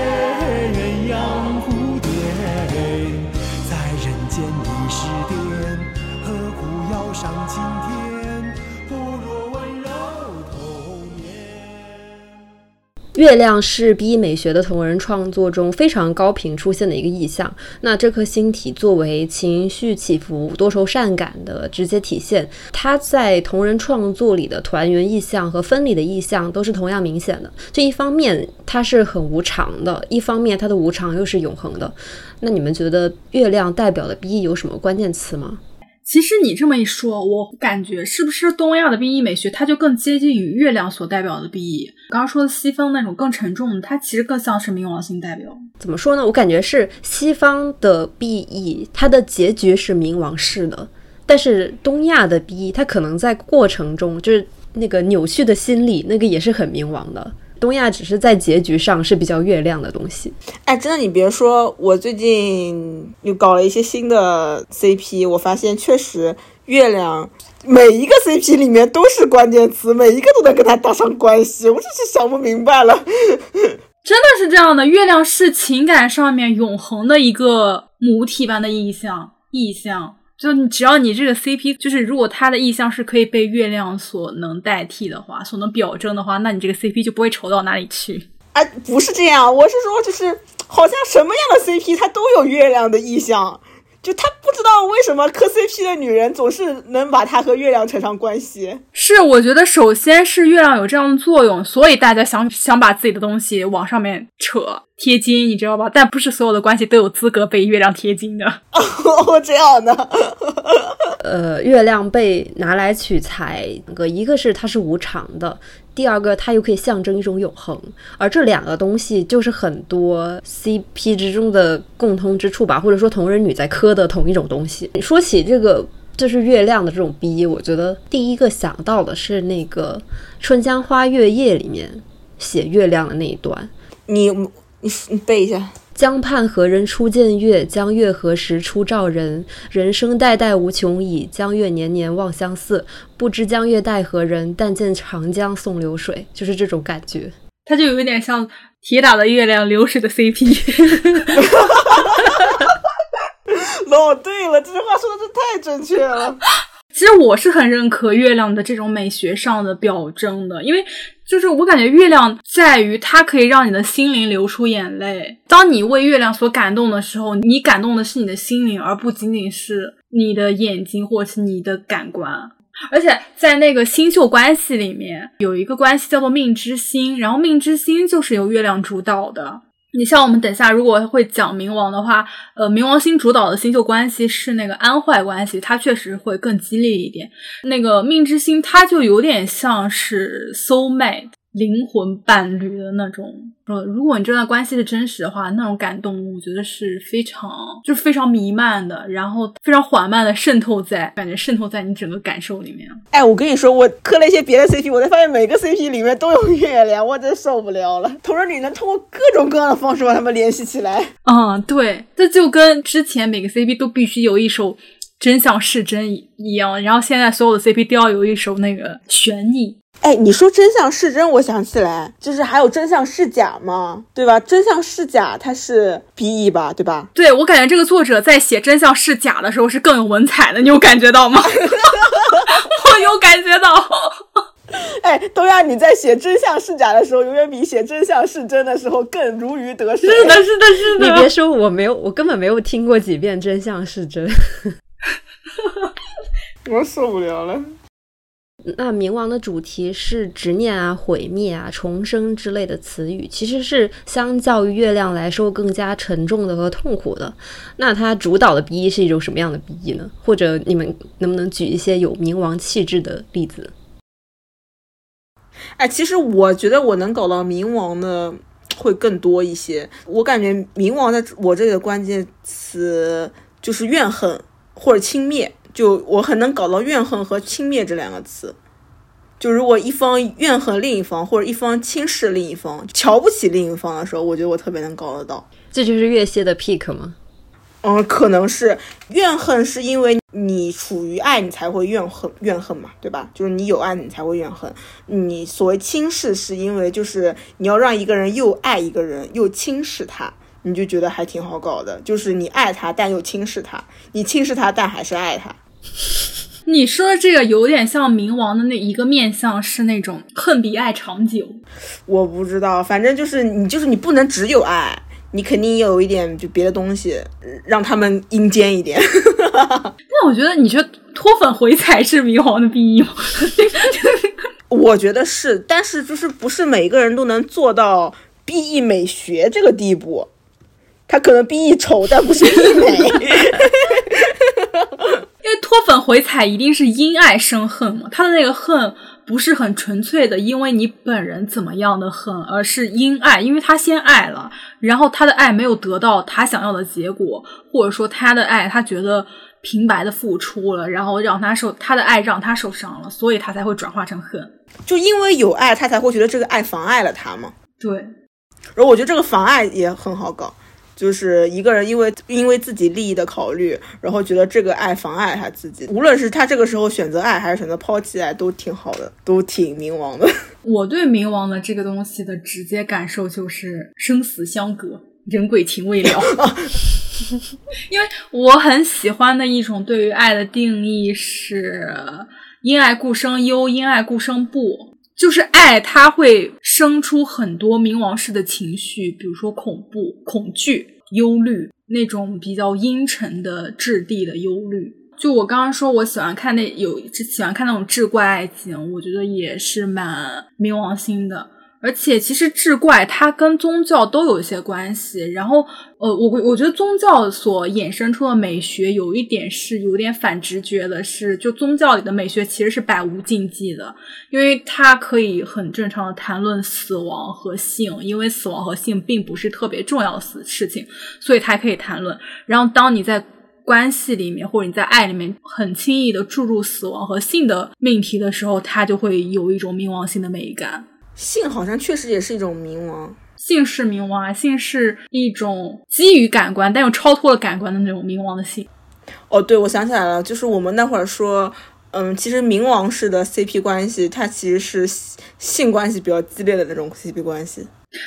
月亮是 B 美学的同人创作中非常高频出现的一个意象。那这颗星体作为情绪起伏、多愁善感的直接体现，它在同人创作里的团圆意象和分离的意象都是同样明显的。这一方面它是很无常的，一方面它的无常又是永恒的。那你们觉得月亮代表的 B 有什么关键词吗？其实你这么一说，我感觉是不是东亚的 B E 美学，它就更接近于月亮所代表的 B E。刚刚说的西方那种更沉重，它其实更像是冥王星代表。怎么说呢？我感觉是西方的 BE，它的结局是冥王式的，但是东亚的 BE，它可能在过程中就是那个扭曲的心理，那个也是很冥王的。东亚只是在结局上是比较月亮的东西。哎，真的，你别说，我最近又搞了一些新的 CP，我发现确实月亮每一个 CP 里面都是关键词，每一个都能跟它搭上关系，我真是想不明白了。真的是这样的，月亮是情感上面永恒的一个母体般的意象，意象。就你只要你这个 CP，就是如果他的意向是可以被月亮所能代替的话，所能表征的话，那你这个 CP 就不会丑到哪里去。哎，不是这样，我是说，就是好像什么样的 CP 它都有月亮的意向，就他不知道为什么磕 CP 的女人总是能把他和月亮扯上关系。是，我觉得首先是月亮有这样的作用，所以大家想想把自己的东西往上面扯贴金，你知道吧？但不是所有的关系都有资格被月亮贴金的。哦，这样的。呃，月亮被拿来取材，个一个是它是无常的，第二个它又可以象征一种永恒，而这两个东西就是很多 CP 之中的共通之处吧，或者说同人女在磕的同一种东西。说起这个就是月亮的这种逼我觉得第一个想到的是那个《春江花月夜》里面写月亮的那一段。你你你背一下。江畔何人初见月？江月何时初照人？人生代代无穷已，江月年年望相似。不知江月待何人？但见长江送流水。就是这种感觉，它就有一点像铁打的月亮，流水的 CP。哦，对了，这句话说的是太正确了。其实我是很认可月亮的这种美学上的表征的，因为就是我感觉月亮在于它可以让你的心灵流出眼泪。当你为月亮所感动的时候，你感动的是你的心灵，而不仅仅是你的眼睛或是你的感官。而且在那个星宿关系里面，有一个关系叫做命之星，然后命之星就是由月亮主导的。你像我们等下如果会讲冥王的话，呃，冥王星主导的星宿关系是那个安坏关系，它确实会更激烈一点。那个命之星，它就有点像是 soul mate 灵魂伴侣的那种。呃，如果你这段关系是真实的话，那种感动，我觉得是非常就是非常弥漫的，然后非常缓慢的渗透在感觉渗透在你整个感受里面。哎，我跟你说，我磕了一些别的 CP，我才发现每个 CP 里面都有月亮，我真受不了了。同时，你能通过各种各样的方式把他们联系起来。嗯，对，这就跟之前每个 CP 都必须有一首真相是真一样，然后现在所有的 CP 都要有一首那个悬疑。哎，你说真相是真，我想起来，就是还有真相是假嘛，对吧？真相是假，它是 BE 吧，对吧？对我感觉这个作者在写真相是假的时候是更有文采的，你有感觉到吗？我有感觉到。哎，都让，你在写真相是假的时候，永远比写真相是真的时候更如鱼得水。是的，是的，是的。你别说，我没有，我根本没有听过几遍真相是真。我受不了了。那冥王的主题是执念啊、毁灭啊、重生之类的词语，其实是相较于月亮来说更加沉重的和痛苦的。那它主导的 BE 是一种什么样的 BE 呢？或者你们能不能举一些有冥王气质的例子？哎，其实我觉得我能搞到冥王的会更多一些。我感觉冥王在我这里的关键词就是怨恨或者轻蔑。就我很能搞到怨恨和轻蔑这两个词，就如果一方怨恨另一方，或者一方轻视另一方，瞧不起另一方的时候，我觉得我特别能搞得到。这就是月蝎的 pick 吗？嗯，可能是怨恨是因为你处于爱你才会怨恨怨恨嘛，对吧？就是你有爱你才会怨恨。你所谓轻视是因为就是你要让一个人又爱一个人又轻视他，你就觉得还挺好搞的。就是你爱他但又轻视他，你轻视他但还是爱他。你说的这个有点像冥王的那一个面相，是那种恨比爱长久。我不知道，反正就是你，就是你不能只有爱，你肯定有一点就别的东西，让他们阴间一点。那我觉得，你觉得脱粉回踩是冥王的 BE 吗？我觉得是，但是就是不是每个人都能做到 BE 美学这个地步。他可能 BE 丑，但不是 BE 美。脱粉回踩一定是因爱生恨嘛，他的那个恨不是很纯粹的，因为你本人怎么样的恨，而是因爱，因为他先爱了，然后他的爱没有得到他想要的结果，或者说他的爱他觉得平白的付出了，然后让他受他的爱让他受伤了，所以他才会转化成恨。就因为有爱，他才会觉得这个爱妨碍了他嘛。对，然后我觉得这个妨碍也很好搞。就是一个人因为因为自己利益的考虑，然后觉得这个爱妨碍他自己，无论是他这个时候选择爱还是选择抛弃爱，都挺好的，都挺冥王的。我对冥王的这个东西的直接感受就是生死相隔，人鬼情未了。因为我很喜欢的一种对于爱的定义是因爱故生忧，因爱故生怖。就是爱，它会生出很多冥王式的情绪，比如说恐怖、恐惧、忧虑，那种比较阴沉的质地的忧虑。就我刚刚说，我喜欢看那有喜欢看那种志怪爱情，我觉得也是蛮冥王星的。而且其实志怪它跟宗教都有一些关系，然后呃，我我觉得宗教所衍生出的美学有一点是有点反直觉的，是就宗教里的美学其实是百无禁忌的，因为它可以很正常的谈论死亡和性，因为死亡和性并不是特别重要的事事情，所以它可以谈论。然后当你在关系里面或者你在爱里面很轻易的注入死亡和性的命题的时候，它就会有一种冥王星的美感。性好像确实也是一种冥王，性是冥王啊，性是一种基于感官但又超脱了感官的那种冥王的性。哦，对，我想起来了，就是我们那会儿说，嗯，其实冥王式的 CP 关系，它其实是性关系比较激烈的那种 CP 关系。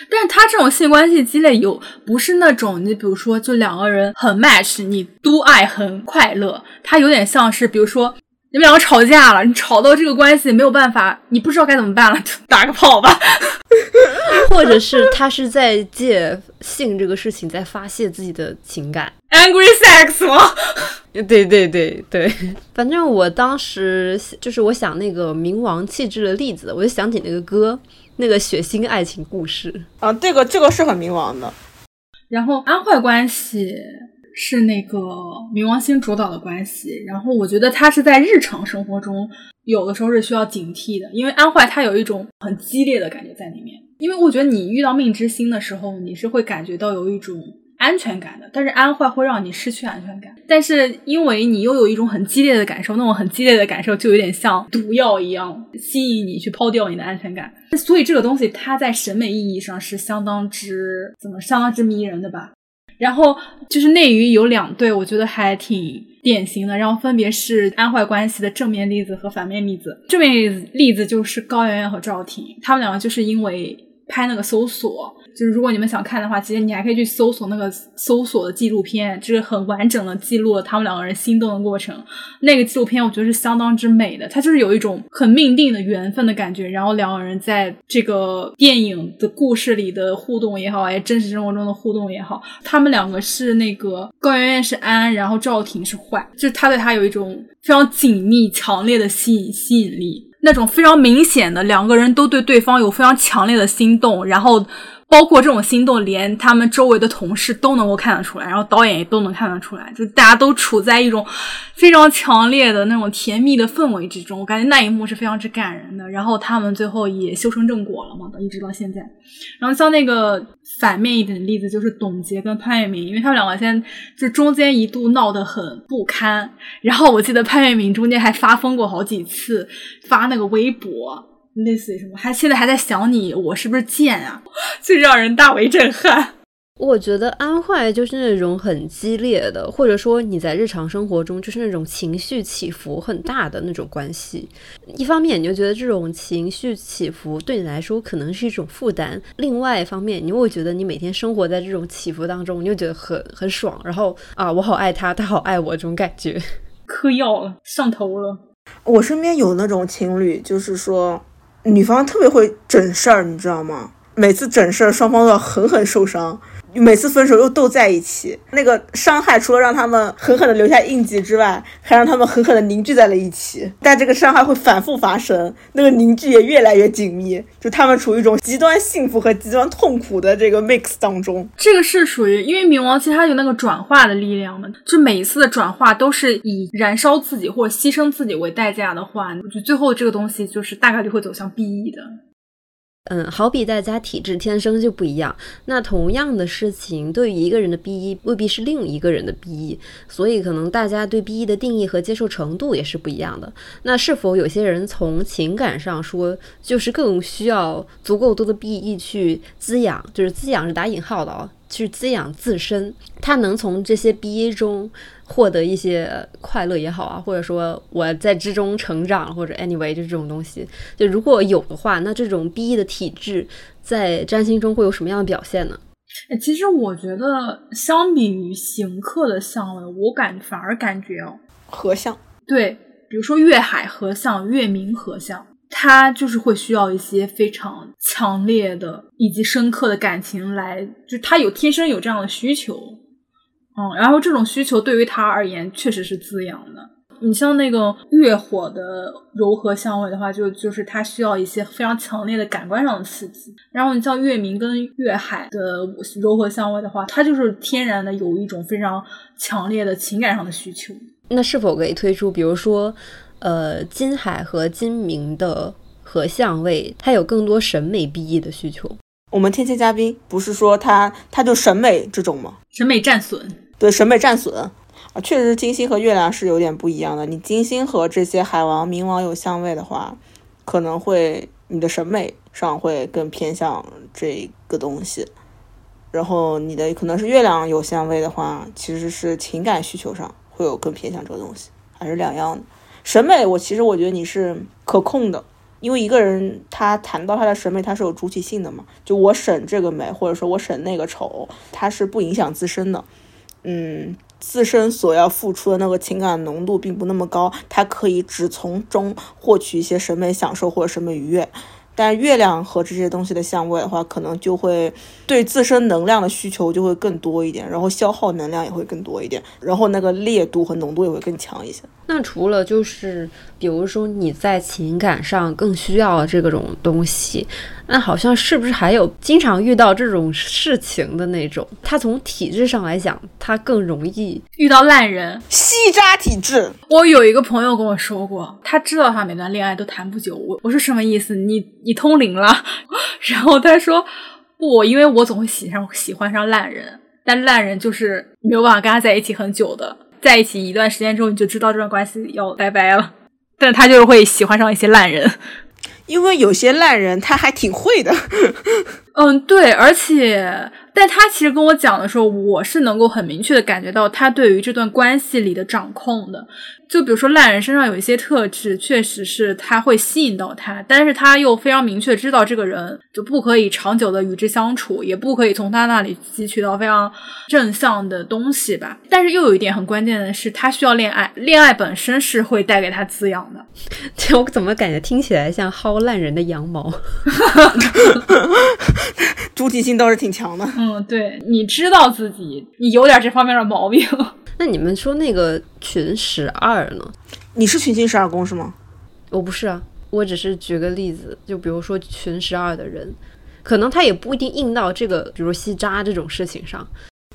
但是它这种性关系激烈有不是那种，你比如说就两个人很 match，你都爱很快乐，它有点像是比如说。你们两个吵架了，你吵到这个关系没有办法，你不知道该怎么办了，打个炮吧。或者是他是在借性这个事情在发泄自己的情感，angry sex 吗？对对对对，反正我当时就是我想那个冥王气质的例子，我就想起那个歌，那个血腥爱情故事啊，这个这个是很冥王的。然后安坏关系。是那个冥王星主导的关系，然后我觉得他是在日常生活中有的时候是需要警惕的，因为安坏它有一种很激烈的感觉在里面。因为我觉得你遇到命之星的时候，你是会感觉到有一种安全感的，但是安坏会让你失去安全感。但是因为你又有一种很激烈的感受，那种很激烈的感受就有点像毒药一样，吸引你去抛掉你的安全感。所以这个东西它在审美意义上是相当之怎么相当之迷人的吧。然后就是内娱有两对，我觉得还挺典型的。然后分别是安坏关系的正面例子和反面例子。正面例子例子就是高圆圆和赵婷，他们两个就是因为拍那个搜索。就是如果你们想看的话，其实你还可以去搜索那个搜索的纪录片，就是很完整的记录了他们两个人心动的过程。那个纪录片我觉得是相当之美的，它就是有一种很命定的缘分的感觉。然后两个人在这个电影的故事里的互动也好，哎，真实生活中的互动也好，他们两个是那个高圆圆是安，然后赵婷是坏，就是他对他有一种非常紧密、强烈的吸引吸引力，那种非常明显的两个人都对对方有非常强烈的心动，然后。包括这种心动，连他们周围的同事都能够看得出来，然后导演也都能看得出来，就大家都处在一种非常强烈的那种甜蜜的氛围之中。我感觉那一幕是非常之感人的。然后他们最后也修成正果了嘛，一直到现在。然后像那个反面一点的例子，就是董洁跟潘粤明，因为他们两个现在就中间一度闹得很不堪。然后我记得潘粤明中间还发疯过好几次，发那个微博。类似于什么，还现在还在想你，我是不是贱啊？就让人大为震撼。我觉得安坏就是那种很激烈的，或者说你在日常生活中就是那种情绪起伏很大的那种关系。一方面你就觉得这种情绪起伏对你来说可能是一种负担，另外一方面你会觉得你每天生活在这种起伏当中，你就觉得很很爽。然后啊，我好爱他，他好爱我，这种感觉。嗑药了，上头了。我身边有那种情侣，就是说。女方特别会整事儿，你知道吗？每次整事儿，双方都要狠狠受伤。每次分手又斗在一起，那个伤害除了让他们狠狠的留下印记之外，还让他们狠狠的凝聚在了一起。但这个伤害会反复发生，那个凝聚也越来越紧密，就他们处于一种极端幸福和极端痛苦的这个 mix 当中。这个是属于，因为冥王其实它有那个转化的力量嘛，就每一次的转化都是以燃烧自己或者牺牲自己为代价的话，我觉得最后这个东西就是大概率会走向 BE 的。嗯，好比大家体质天生就不一样，那同样的事情对于一个人的 B 一未必是另一个人的 B 一，所以可能大家对 B 一的定义和接受程度也是不一样的。那是否有些人从情感上说，就是更需要足够多的 B 一去滋养，就是滋养是打引号的哦。去滋养自身，他能从这些 B 一中获得一些快乐也好啊，或者说我在之中成长，或者 anyway 就这种东西，就如果有的话，那这种 BE 的体质在占星中会有什么样的表现呢？哎，其实我觉得相比于行客的相位，我感反而感觉哦，合相对，比如说月海合相、月明合相。他就是会需要一些非常强烈的以及深刻的感情来，就他有天生有这样的需求，嗯，然后这种需求对于他而言确实是滋养的。你像那个月火的柔和香味的话，就就是他需要一些非常强烈的感官上的刺激。然后你像月明跟月海的柔和香味的话，它就是天然的有一种非常强烈的情感上的需求。那是否可以推出，比如说？呃，金海和金明的合相位，他有更多审美 B E 的需求。我们天蝎嘉宾不是说他他就审美这种吗？审美战损，对，审美战损啊，确实金星和月亮是有点不一样的。你金星和这些海王、冥王有相位的话，可能会你的审美上会更偏向这个东西。然后你的可能是月亮有相位的话，其实是情感需求上会有更偏向这个东西，还是两样的。审美，我其实我觉得你是可控的，因为一个人他谈到他的审美，他是有主体性的嘛。就我审这个美，或者说我审那个丑，他是不影响自身的。嗯，自身所要付出的那个情感浓度并不那么高，他可以只从中获取一些审美享受或者审美愉悦。但月亮和这些东西的相位的话，可能就会对自身能量的需求就会更多一点，然后消耗能量也会更多一点，然后那个烈度和浓度也会更强一些。那除了就是，比如说你在情感上更需要这种东西，那好像是不是还有经常遇到这种事情的那种？他从体质上来讲，他更容易遇到烂人，吸渣体质。我有一个朋友跟我说过，他知道他每段恋爱都谈不久。我我说什么意思？你你通灵了？然后他说不，因为我总会喜上喜欢上烂人，但烂人就是没有办法跟他在一起很久的。在一起一段时间之后，你就知道这段关系要拜拜了。但他就是会喜欢上一些烂人，因为有些烂人他还挺会的。嗯，对，而且但他其实跟我讲的时候，我是能够很明确的感觉到他对于这段关系里的掌控的。就比如说烂人身上有一些特质，确实是他会吸引到他，但是他又非常明确知道这个人就不可以长久的与之相处，也不可以从他那里汲取到非常正向的东西吧。但是又有一点很关键的是，他需要恋爱，恋爱本身是会带给他滋养的。这我怎么感觉听起来像薅烂人的羊毛？主体性倒是挺强的。嗯，对，你知道自己你有点这方面的毛病。那你们说那个群十二呢？你是群星十二宫是吗？我不是啊，我只是举个例子，就比如说群十二的人，可能他也不一定应到这个，比如吸渣这种事情上。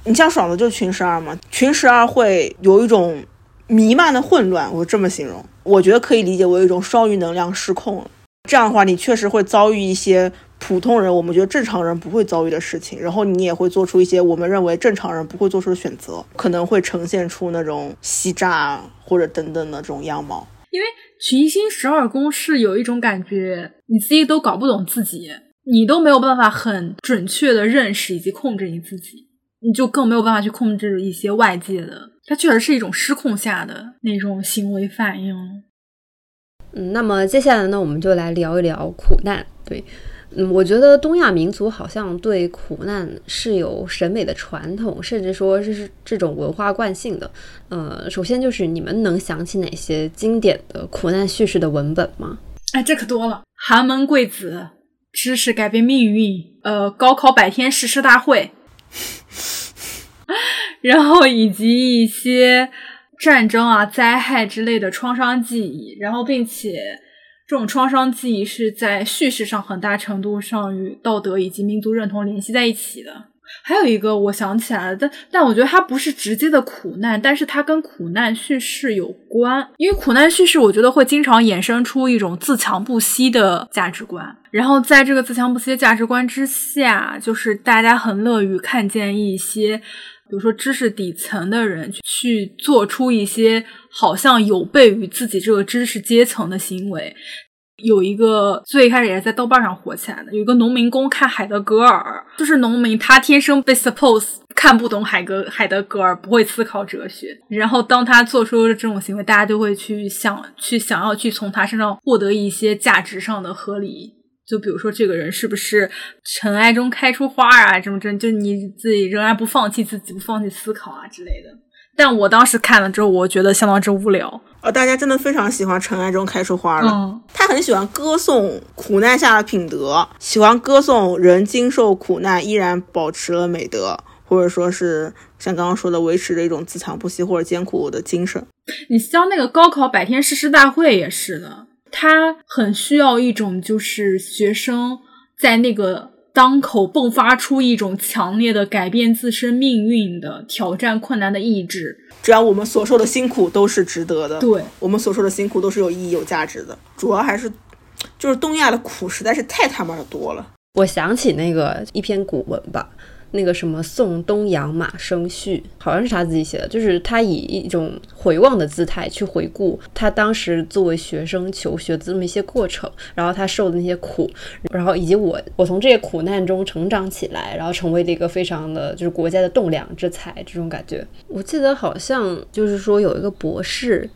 你像爽子就是群十二嘛，群十二会有一种弥漫的混乱，我这么形容，我觉得可以理解为一种双鱼能量失控了。这样的话，你确实会遭遇一些。普通人，我们觉得正常人不会遭遇的事情，然后你也会做出一些我们认为正常人不会做出的选择，可能会呈现出那种欺诈或者等等的这种样貌。因为群星十二宫是有一种感觉，你自己都搞不懂自己，你都没有办法很准确的认识以及控制你自己，你就更没有办法去控制一些外界的，它确实是一种失控下的那种行为反应。嗯，那么接下来呢，我们就来聊一聊苦难，对。嗯，我觉得东亚民族好像对苦难是有审美的传统，甚至说这是这种文化惯性的。呃，首先就是你们能想起哪些经典的苦难叙事的文本吗？哎，这可多了，寒门贵子、知识改变命运、呃，高考百天誓师大会，然后以及一些战争啊、灾害之类的创伤记忆，然后并且。这种创伤记忆是在叙事上很大程度上与道德以及民族认同联系在一起的。还有一个我想起来了，但但我觉得它不是直接的苦难，但是它跟苦难叙事有关。因为苦难叙事，我觉得会经常衍生出一种自强不息的价值观。然后在这个自强不息的价值观之下，就是大家很乐于看见一些。比如说，知识底层的人去做出一些好像有悖于自己这个知识阶层的行为。有一个最开始也是在豆瓣上火起来的，有一个农民工看海德格尔，就是农民他天生被 suppose 看不懂海格海德格尔，不会思考哲学。然后当他做出这种行为，大家就会去想去想要去从他身上获得一些价值上的合理。就比如说，这个人是不是尘埃中开出花啊？这么这，就你自己仍然不放弃自己，不放弃思考啊之类的。但我当时看了之后，我觉得相当之无聊。呃，大家真的非常喜欢尘埃中开出花了。他很喜欢歌颂苦难下的品德，喜欢歌颂人经受苦难依然保持了美德，或者说是像刚刚说的，维持着一种自强不息或者艰苦的精神。你像那个高考百天誓师大会也是的。他很需要一种，就是学生在那个当口迸发出一种强烈的改变自身命运的挑战困难的意志。只要我们所受的辛苦都是值得的，对我们所受的辛苦都是有意义、有价值的。主要还是，就是东亚的苦实在是太他妈的多了。我想起那个一篇古文吧。那个什么送东阳马生序，好像是他自己写的，就是他以一种回望的姿态去回顾他当时作为学生求学的这么一些过程，然后他受的那些苦，然后以及我我从这些苦难中成长起来，然后成为了一个非常的就是国家的栋梁之才这种感觉。我记得好像就是说有一个博士。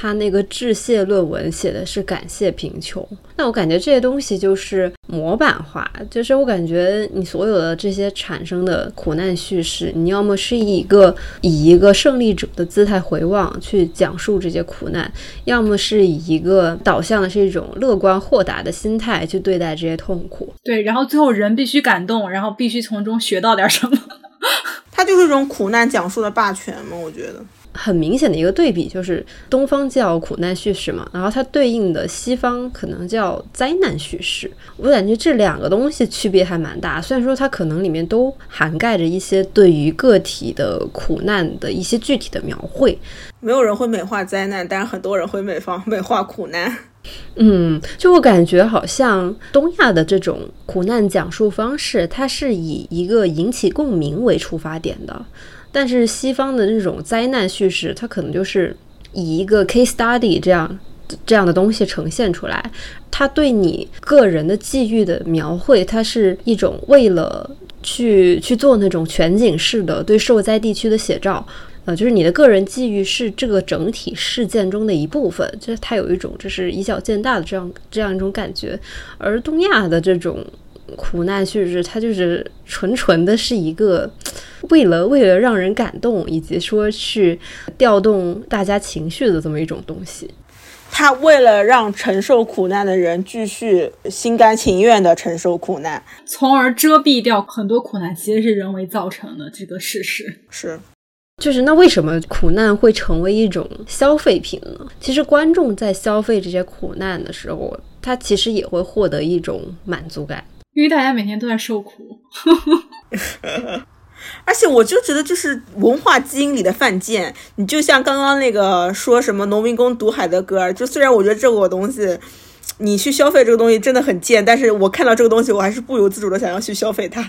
他那个致谢论文写的是感谢贫穷，那我感觉这些东西就是模板化，就是我感觉你所有的这些产生的苦难叙事，你要么是以一个以一个胜利者的姿态回望去讲述这些苦难，要么是以一个导向的是一种乐观豁达的心态去对待这些痛苦。对，然后最后人必须感动，然后必须从中学到点什么。它就是一种苦难讲述的霸权嘛，我觉得。很明显的一个对比就是东方叫苦难叙事嘛，然后它对应的西方可能叫灾难叙事。我感觉这两个东西区别还蛮大，虽然说它可能里面都涵盖着一些对于个体的苦难的一些具体的描绘。没有人会美化灾难，但是很多人会美方美化苦难。嗯，就我感觉好像东亚的这种苦难讲述方式，它是以一个引起共鸣为出发点的。但是西方的这种灾难叙事，它可能就是以一个 case study 这样这样的东西呈现出来，它对你个人的际遇的描绘，它是一种为了去去做那种全景式的对受灾地区的写照。呃，就是你的个人际遇是这个整体事件中的一部分，就是它有一种就是以小见大的这样这样一种感觉，而东亚的这种苦难叙事，它就是纯纯的是一个为了为了让人感动，以及说去调动大家情绪的这么一种东西。他为了让承受苦难的人继续心甘情愿的承受苦难，从而遮蔽掉很多苦难其实是人为造成的这个事实。是。就是那为什么苦难会成为一种消费品呢？其实观众在消费这些苦难的时候，他其实也会获得一种满足感，因为大家每天都在受苦。而且我就觉得，就是文化基因里的犯贱。你就像刚刚那个说什么农民工读海德格尔，就虽然我觉得这个东西，你去消费这个东西真的很贱，但是我看到这个东西，我还是不由自主的想要去消费它。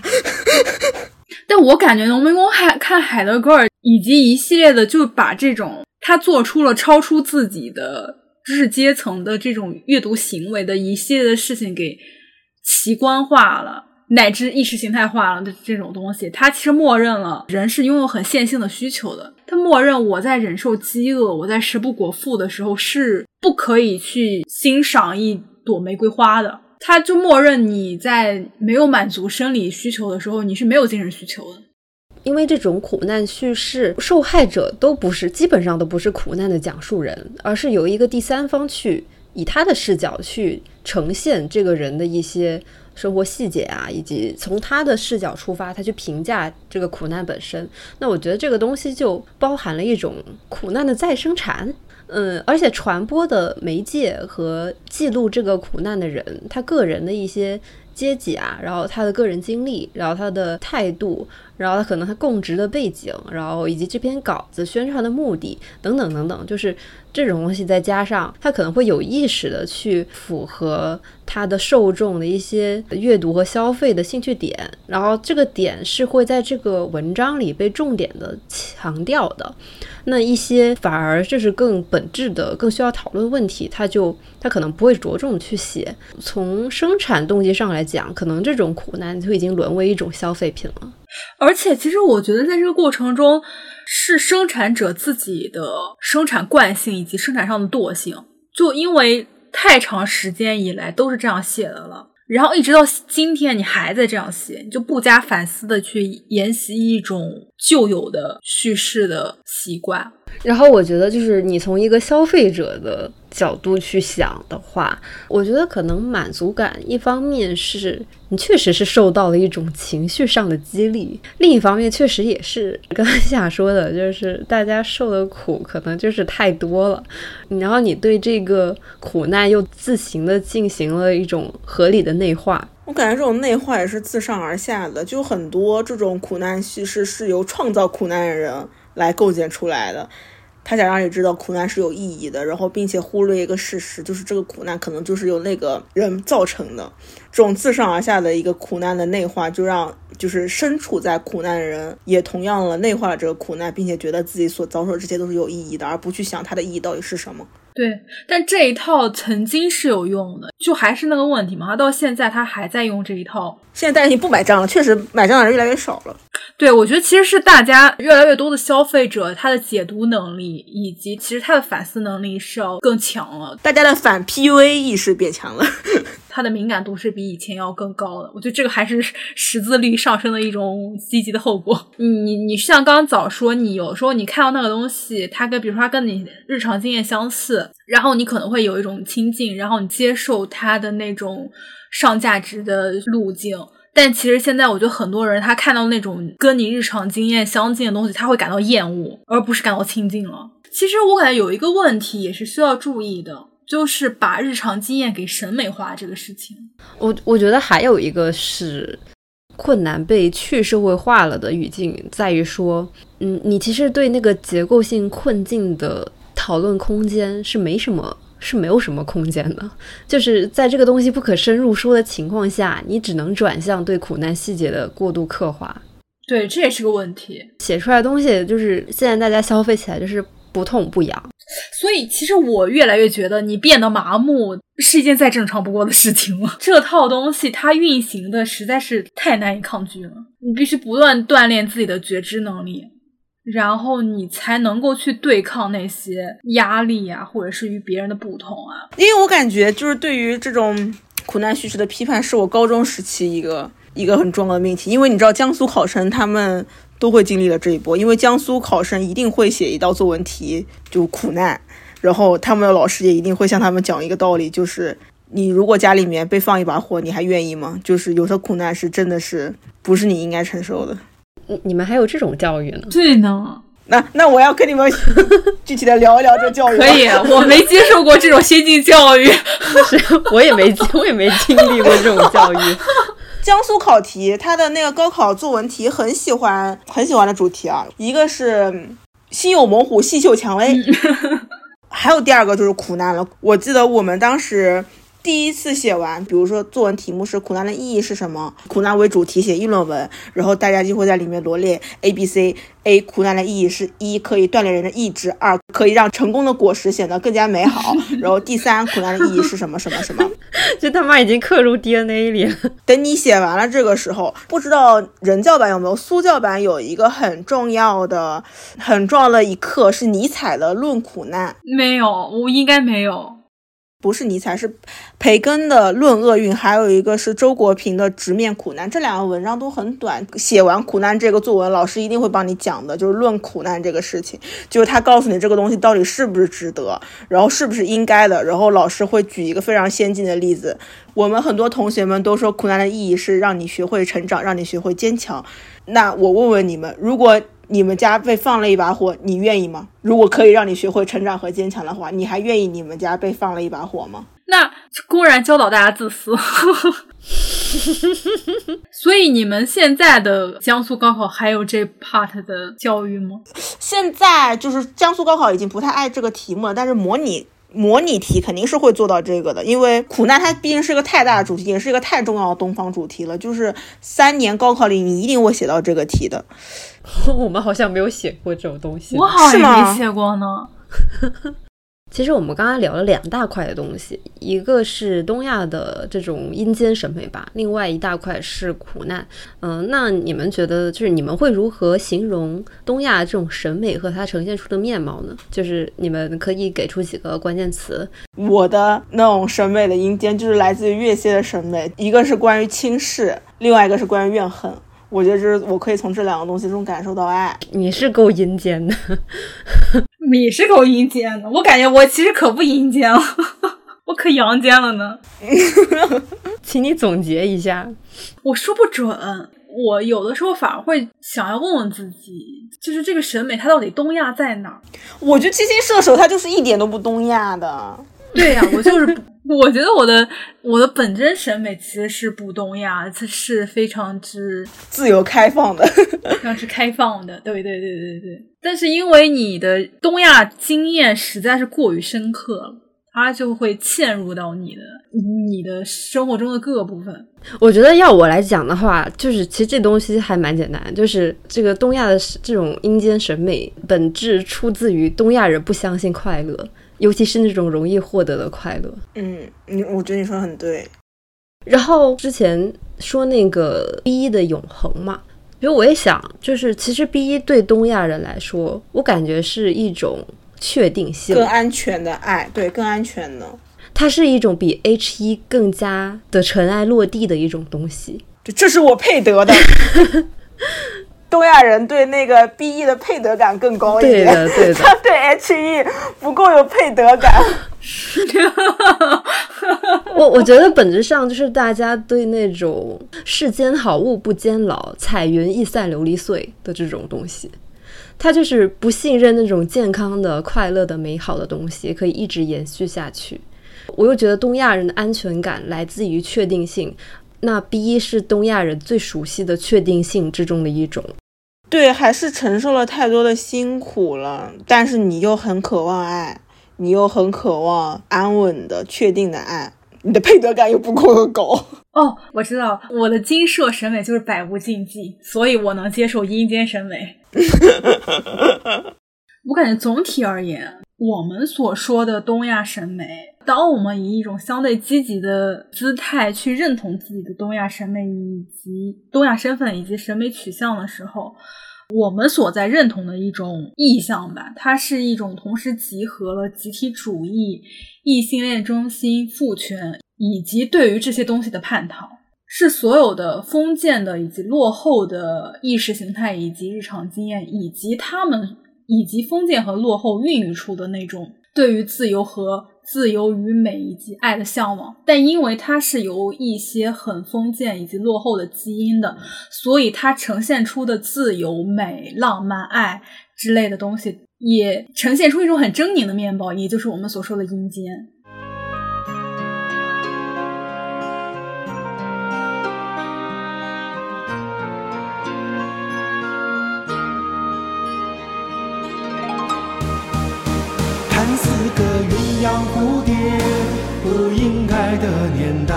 但我感觉农民工还看海德格尔以及一系列的，就把这种他做出了超出自己的知识阶层的这种阅读行为的一系列的事情给奇观化了，乃至意识形态化了的这种东西。他其实默认了人是拥有很线性的需求的，他默认我在忍受饥饿、我在食不果腹的时候是不可以去欣赏一朵玫瑰花的。他就默认你在没有满足生理需求的时候，你是没有精神需求的。因为这种苦难叙事，受害者都不是，基本上都不是苦难的讲述人，而是由一个第三方去以他的视角去呈现这个人的一些生活细节啊，以及从他的视角出发，他去评价这个苦难本身。那我觉得这个东西就包含了一种苦难的再生产。嗯，而且传播的媒介和记录这个苦难的人，他个人的一些阶级啊，然后他的个人经历，然后他的态度，然后他可能他供职的背景，然后以及这篇稿子宣传的目的等等等等，就是这种东西再加上他可能会有意识的去符合他的受众的一些阅读和消费的兴趣点，然后这个点是会在这个文章里被重点的强调的。那一些反而就是更本质的、更需要讨论问题，他就他可能不会着重去写。从生产动机上来讲，可能这种苦难就已经沦为一种消费品了。而且，其实我觉得在这个过程中，是生产者自己的生产惯性以及生产上的惰性，就因为太长时间以来都是这样写的了。然后一直到今天，你还在这样写，你就不加反思的去沿袭一种旧有的叙事的习惯。然后我觉得，就是你从一个消费者的角度去想的话，我觉得可能满足感，一方面是你确实是受到了一种情绪上的激励，另一方面确实也是刚才想说的，就是大家受的苦可能就是太多了，然后你对这个苦难又自行的进行了一种合理的内化。我感觉这种内化也是自上而下的，就很多这种苦难叙事是由创造苦难的人来构建出来的。他想让你知道苦难是有意义的，然后并且忽略一个事实，就是这个苦难可能就是由那个人造成的。这种自上而下的一个苦难的内化，就让就是身处在苦难的人也同样了内化了这个苦难，并且觉得自己所遭受的这些都是有意义的，而不去想它的意义到底是什么。对，但这一套曾经是有用的，就还是那个问题嘛，他到现在他还在用这一套。现在大家已经不买账了，确实买账的人越来越少了。对，我觉得其实是大家越来越多的消费者，他的解读能力以及其实他的反思能力是要更强了，大家的反 PUA 意识变强了。他的敏感度是比以前要更高的，我觉得这个还是识字率上升的一种积极的后果。你你你像刚刚早说，你有时候你看到那个东西，它跟比如说它跟你日常经验相似，然后你可能会有一种亲近，然后你接受它的那种上价值的路径。但其实现在我觉得很多人他看到那种跟你日常经验相近的东西，他会感到厌恶，而不是感到亲近了。其实我感觉有一个问题也是需要注意的。就是把日常经验给审美化这个事情，我我觉得还有一个是困难被去社会化了的语境，在于说，嗯，你其实对那个结构性困境的讨论空间是没什么，是没有什么空间的。就是在这个东西不可深入说的情况下，你只能转向对苦难细节的过度刻画。对，这也是个问题。写出来的东西就是现在大家消费起来就是。不痛不痒。所以，其实我越来越觉得，你变得麻木是一件再正常不过的事情了。这套东西它运行的实在是太难以抗拒了，你必须不断锻炼自己的觉知能力，然后你才能够去对抗那些压力呀，或者是与别人的不同啊。因为我感觉，就是对于这种苦难叙事的批判，是我高中时期一个一个很重要的命题。因为你知道，江苏考生他们。都会经历了这一波，因为江苏考生一定会写一道作文题，就苦难，然后他们的老师也一定会向他们讲一个道理，就是你如果家里面被放一把火，你还愿意吗？就是有的苦难是真的是不是你应该承受的。你你们还有这种教育呢？对呢。那那我要跟你们 具体的聊一聊这教育。可以，我没接受过这种先进教育，是我也没我也没经历过这种教育。江苏考题，它的那个高考作文题很喜欢很喜欢的主题啊，一个是心有猛虎，细嗅蔷薇，还有第二个就是苦难了。我记得我们当时。第一次写完，比如说作文题目是苦难的意义是什么？苦难为主题写议论文，然后大家就会在里面罗列 A、B、C。A 苦难的意义是一可以锻炼人的意志，二可以让成功的果实显得更加美好。然后第三苦难的意义是什么什么什么？这 他妈已经刻入 DNA 里了。等你写完了这个时候，不知道人教版有没有？苏教版有一个很重要的、很重要的一课是尼采的《论苦难》。没有，我应该没有。不是尼采，是培根的《论厄运》，还有一个是周国平的《直面苦难》。这两个文章都很短。写完苦难这个作文，老师一定会帮你讲的，就是论苦难这个事情，就是他告诉你这个东西到底是不是值得，然后是不是应该的。然后老师会举一个非常先进的例子。我们很多同学们都说，苦难的意义是让你学会成长，让你学会坚强。那我问问你们，如果你们家被放了一把火，你愿意吗？如果可以让你学会成长和坚强的话，你还愿意你们家被放了一把火吗？那公然教导大家自私。所以你们现在的江苏高考还有这 part 的教育吗？现在就是江苏高考已经不太爱这个题目了，但是模拟。模拟题肯定是会做到这个的，因为苦难它毕竟是个太大的主题，也是一个太重要的东方主题了。就是三年高考里，你一定会写到这个题的。我们好像没有写过这种东西，我好像没写过呢。其实我们刚刚聊了两大块的东西，一个是东亚的这种阴间审美吧，另外一大块是苦难。嗯，那你们觉得就是你们会如何形容东亚这种审美和它呈现出的面貌呢？就是你们可以给出几个关键词。我的那种审美的阴间就是来自于月蝎的审美，一个是关于轻视，另外一个是关于怨恨。我觉得这是我可以从这两个东西中感受到爱。你是够阴间的。你是够阴间的，我感觉我其实可不阴间了，我可阳间了呢。请你总结一下，我说不准，我有的时候反而会想要问问自己，就是这个审美它到底东亚在哪？我觉得七星射手它就是一点都不东亚的。对呀，我就是，我觉得我的我的本真审美其实是不东亚，它是非常之自由开放的，非常之开放的。对对对对对。但是因为你的东亚经验实在是过于深刻了，它就会嵌入到你的你的生活中的各个部分。我觉得要我来讲的话，就是其实这东西还蛮简单，就是这个东亚的这种阴间审美本质出自于东亚人不相信快乐。尤其是那种容易获得的快乐，嗯，你我觉得你说的很对。然后之前说那个 B 一的永恒嘛，其实我也想，就是其实 B 一对东亚人来说，我感觉是一种确定性、更安全的爱，对，更安全的。它是一种比 H 一更加的尘埃落地的一种东西，这是我配得的。东亚人对那个 B E 的配得感更高一点，对的，对的。他对 H E 不够有配得感。我我觉得本质上就是大家对那种世间好物不坚牢，彩云易散琉璃碎的这种东西，他就是不信任那种健康的、快乐的、美好的东西可以一直延续下去。我又觉得东亚人的安全感来自于确定性。那 B 一是东亚人最熟悉的确定性之中的一种，对，还是承受了太多的辛苦了，但是你又很渴望爱，你又很渴望安稳的、确定的爱，你的配得感又不够高。哦，我知道，我的金舍审美就是百无禁忌，所以我能接受阴间审美。我感觉总体而言，我们所说的东亚审美，当我们以一种相对积极的姿态去认同自己的东亚审美以及东亚身份以及审美取向的时候，我们所在认同的一种意向吧，它是一种同时集合了集体主义、异性恋中心、父权以及对于这些东西的叛逃，是所有的封建的以及落后的意识形态以及日常经验以及他们。以及封建和落后孕育出的那种对于自由和自由与美以及爱的向往，但因为它是由一些很封建以及落后的基因的，所以它呈现出的自由、美、浪漫、爱之类的东西，也呈现出一种很狰狞的面貌，也就是我们所说的阴间。应该的年代，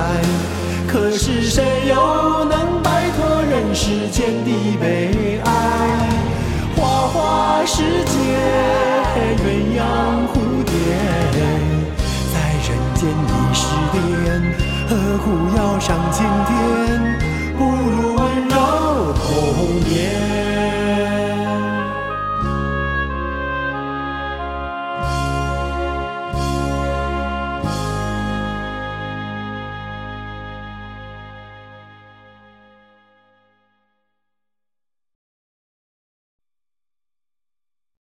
可是谁又能摆脱人世间的悲哀？花花世界鸳鸯蝴蝶，在人间已失恋，何苦要上青天？不如温柔。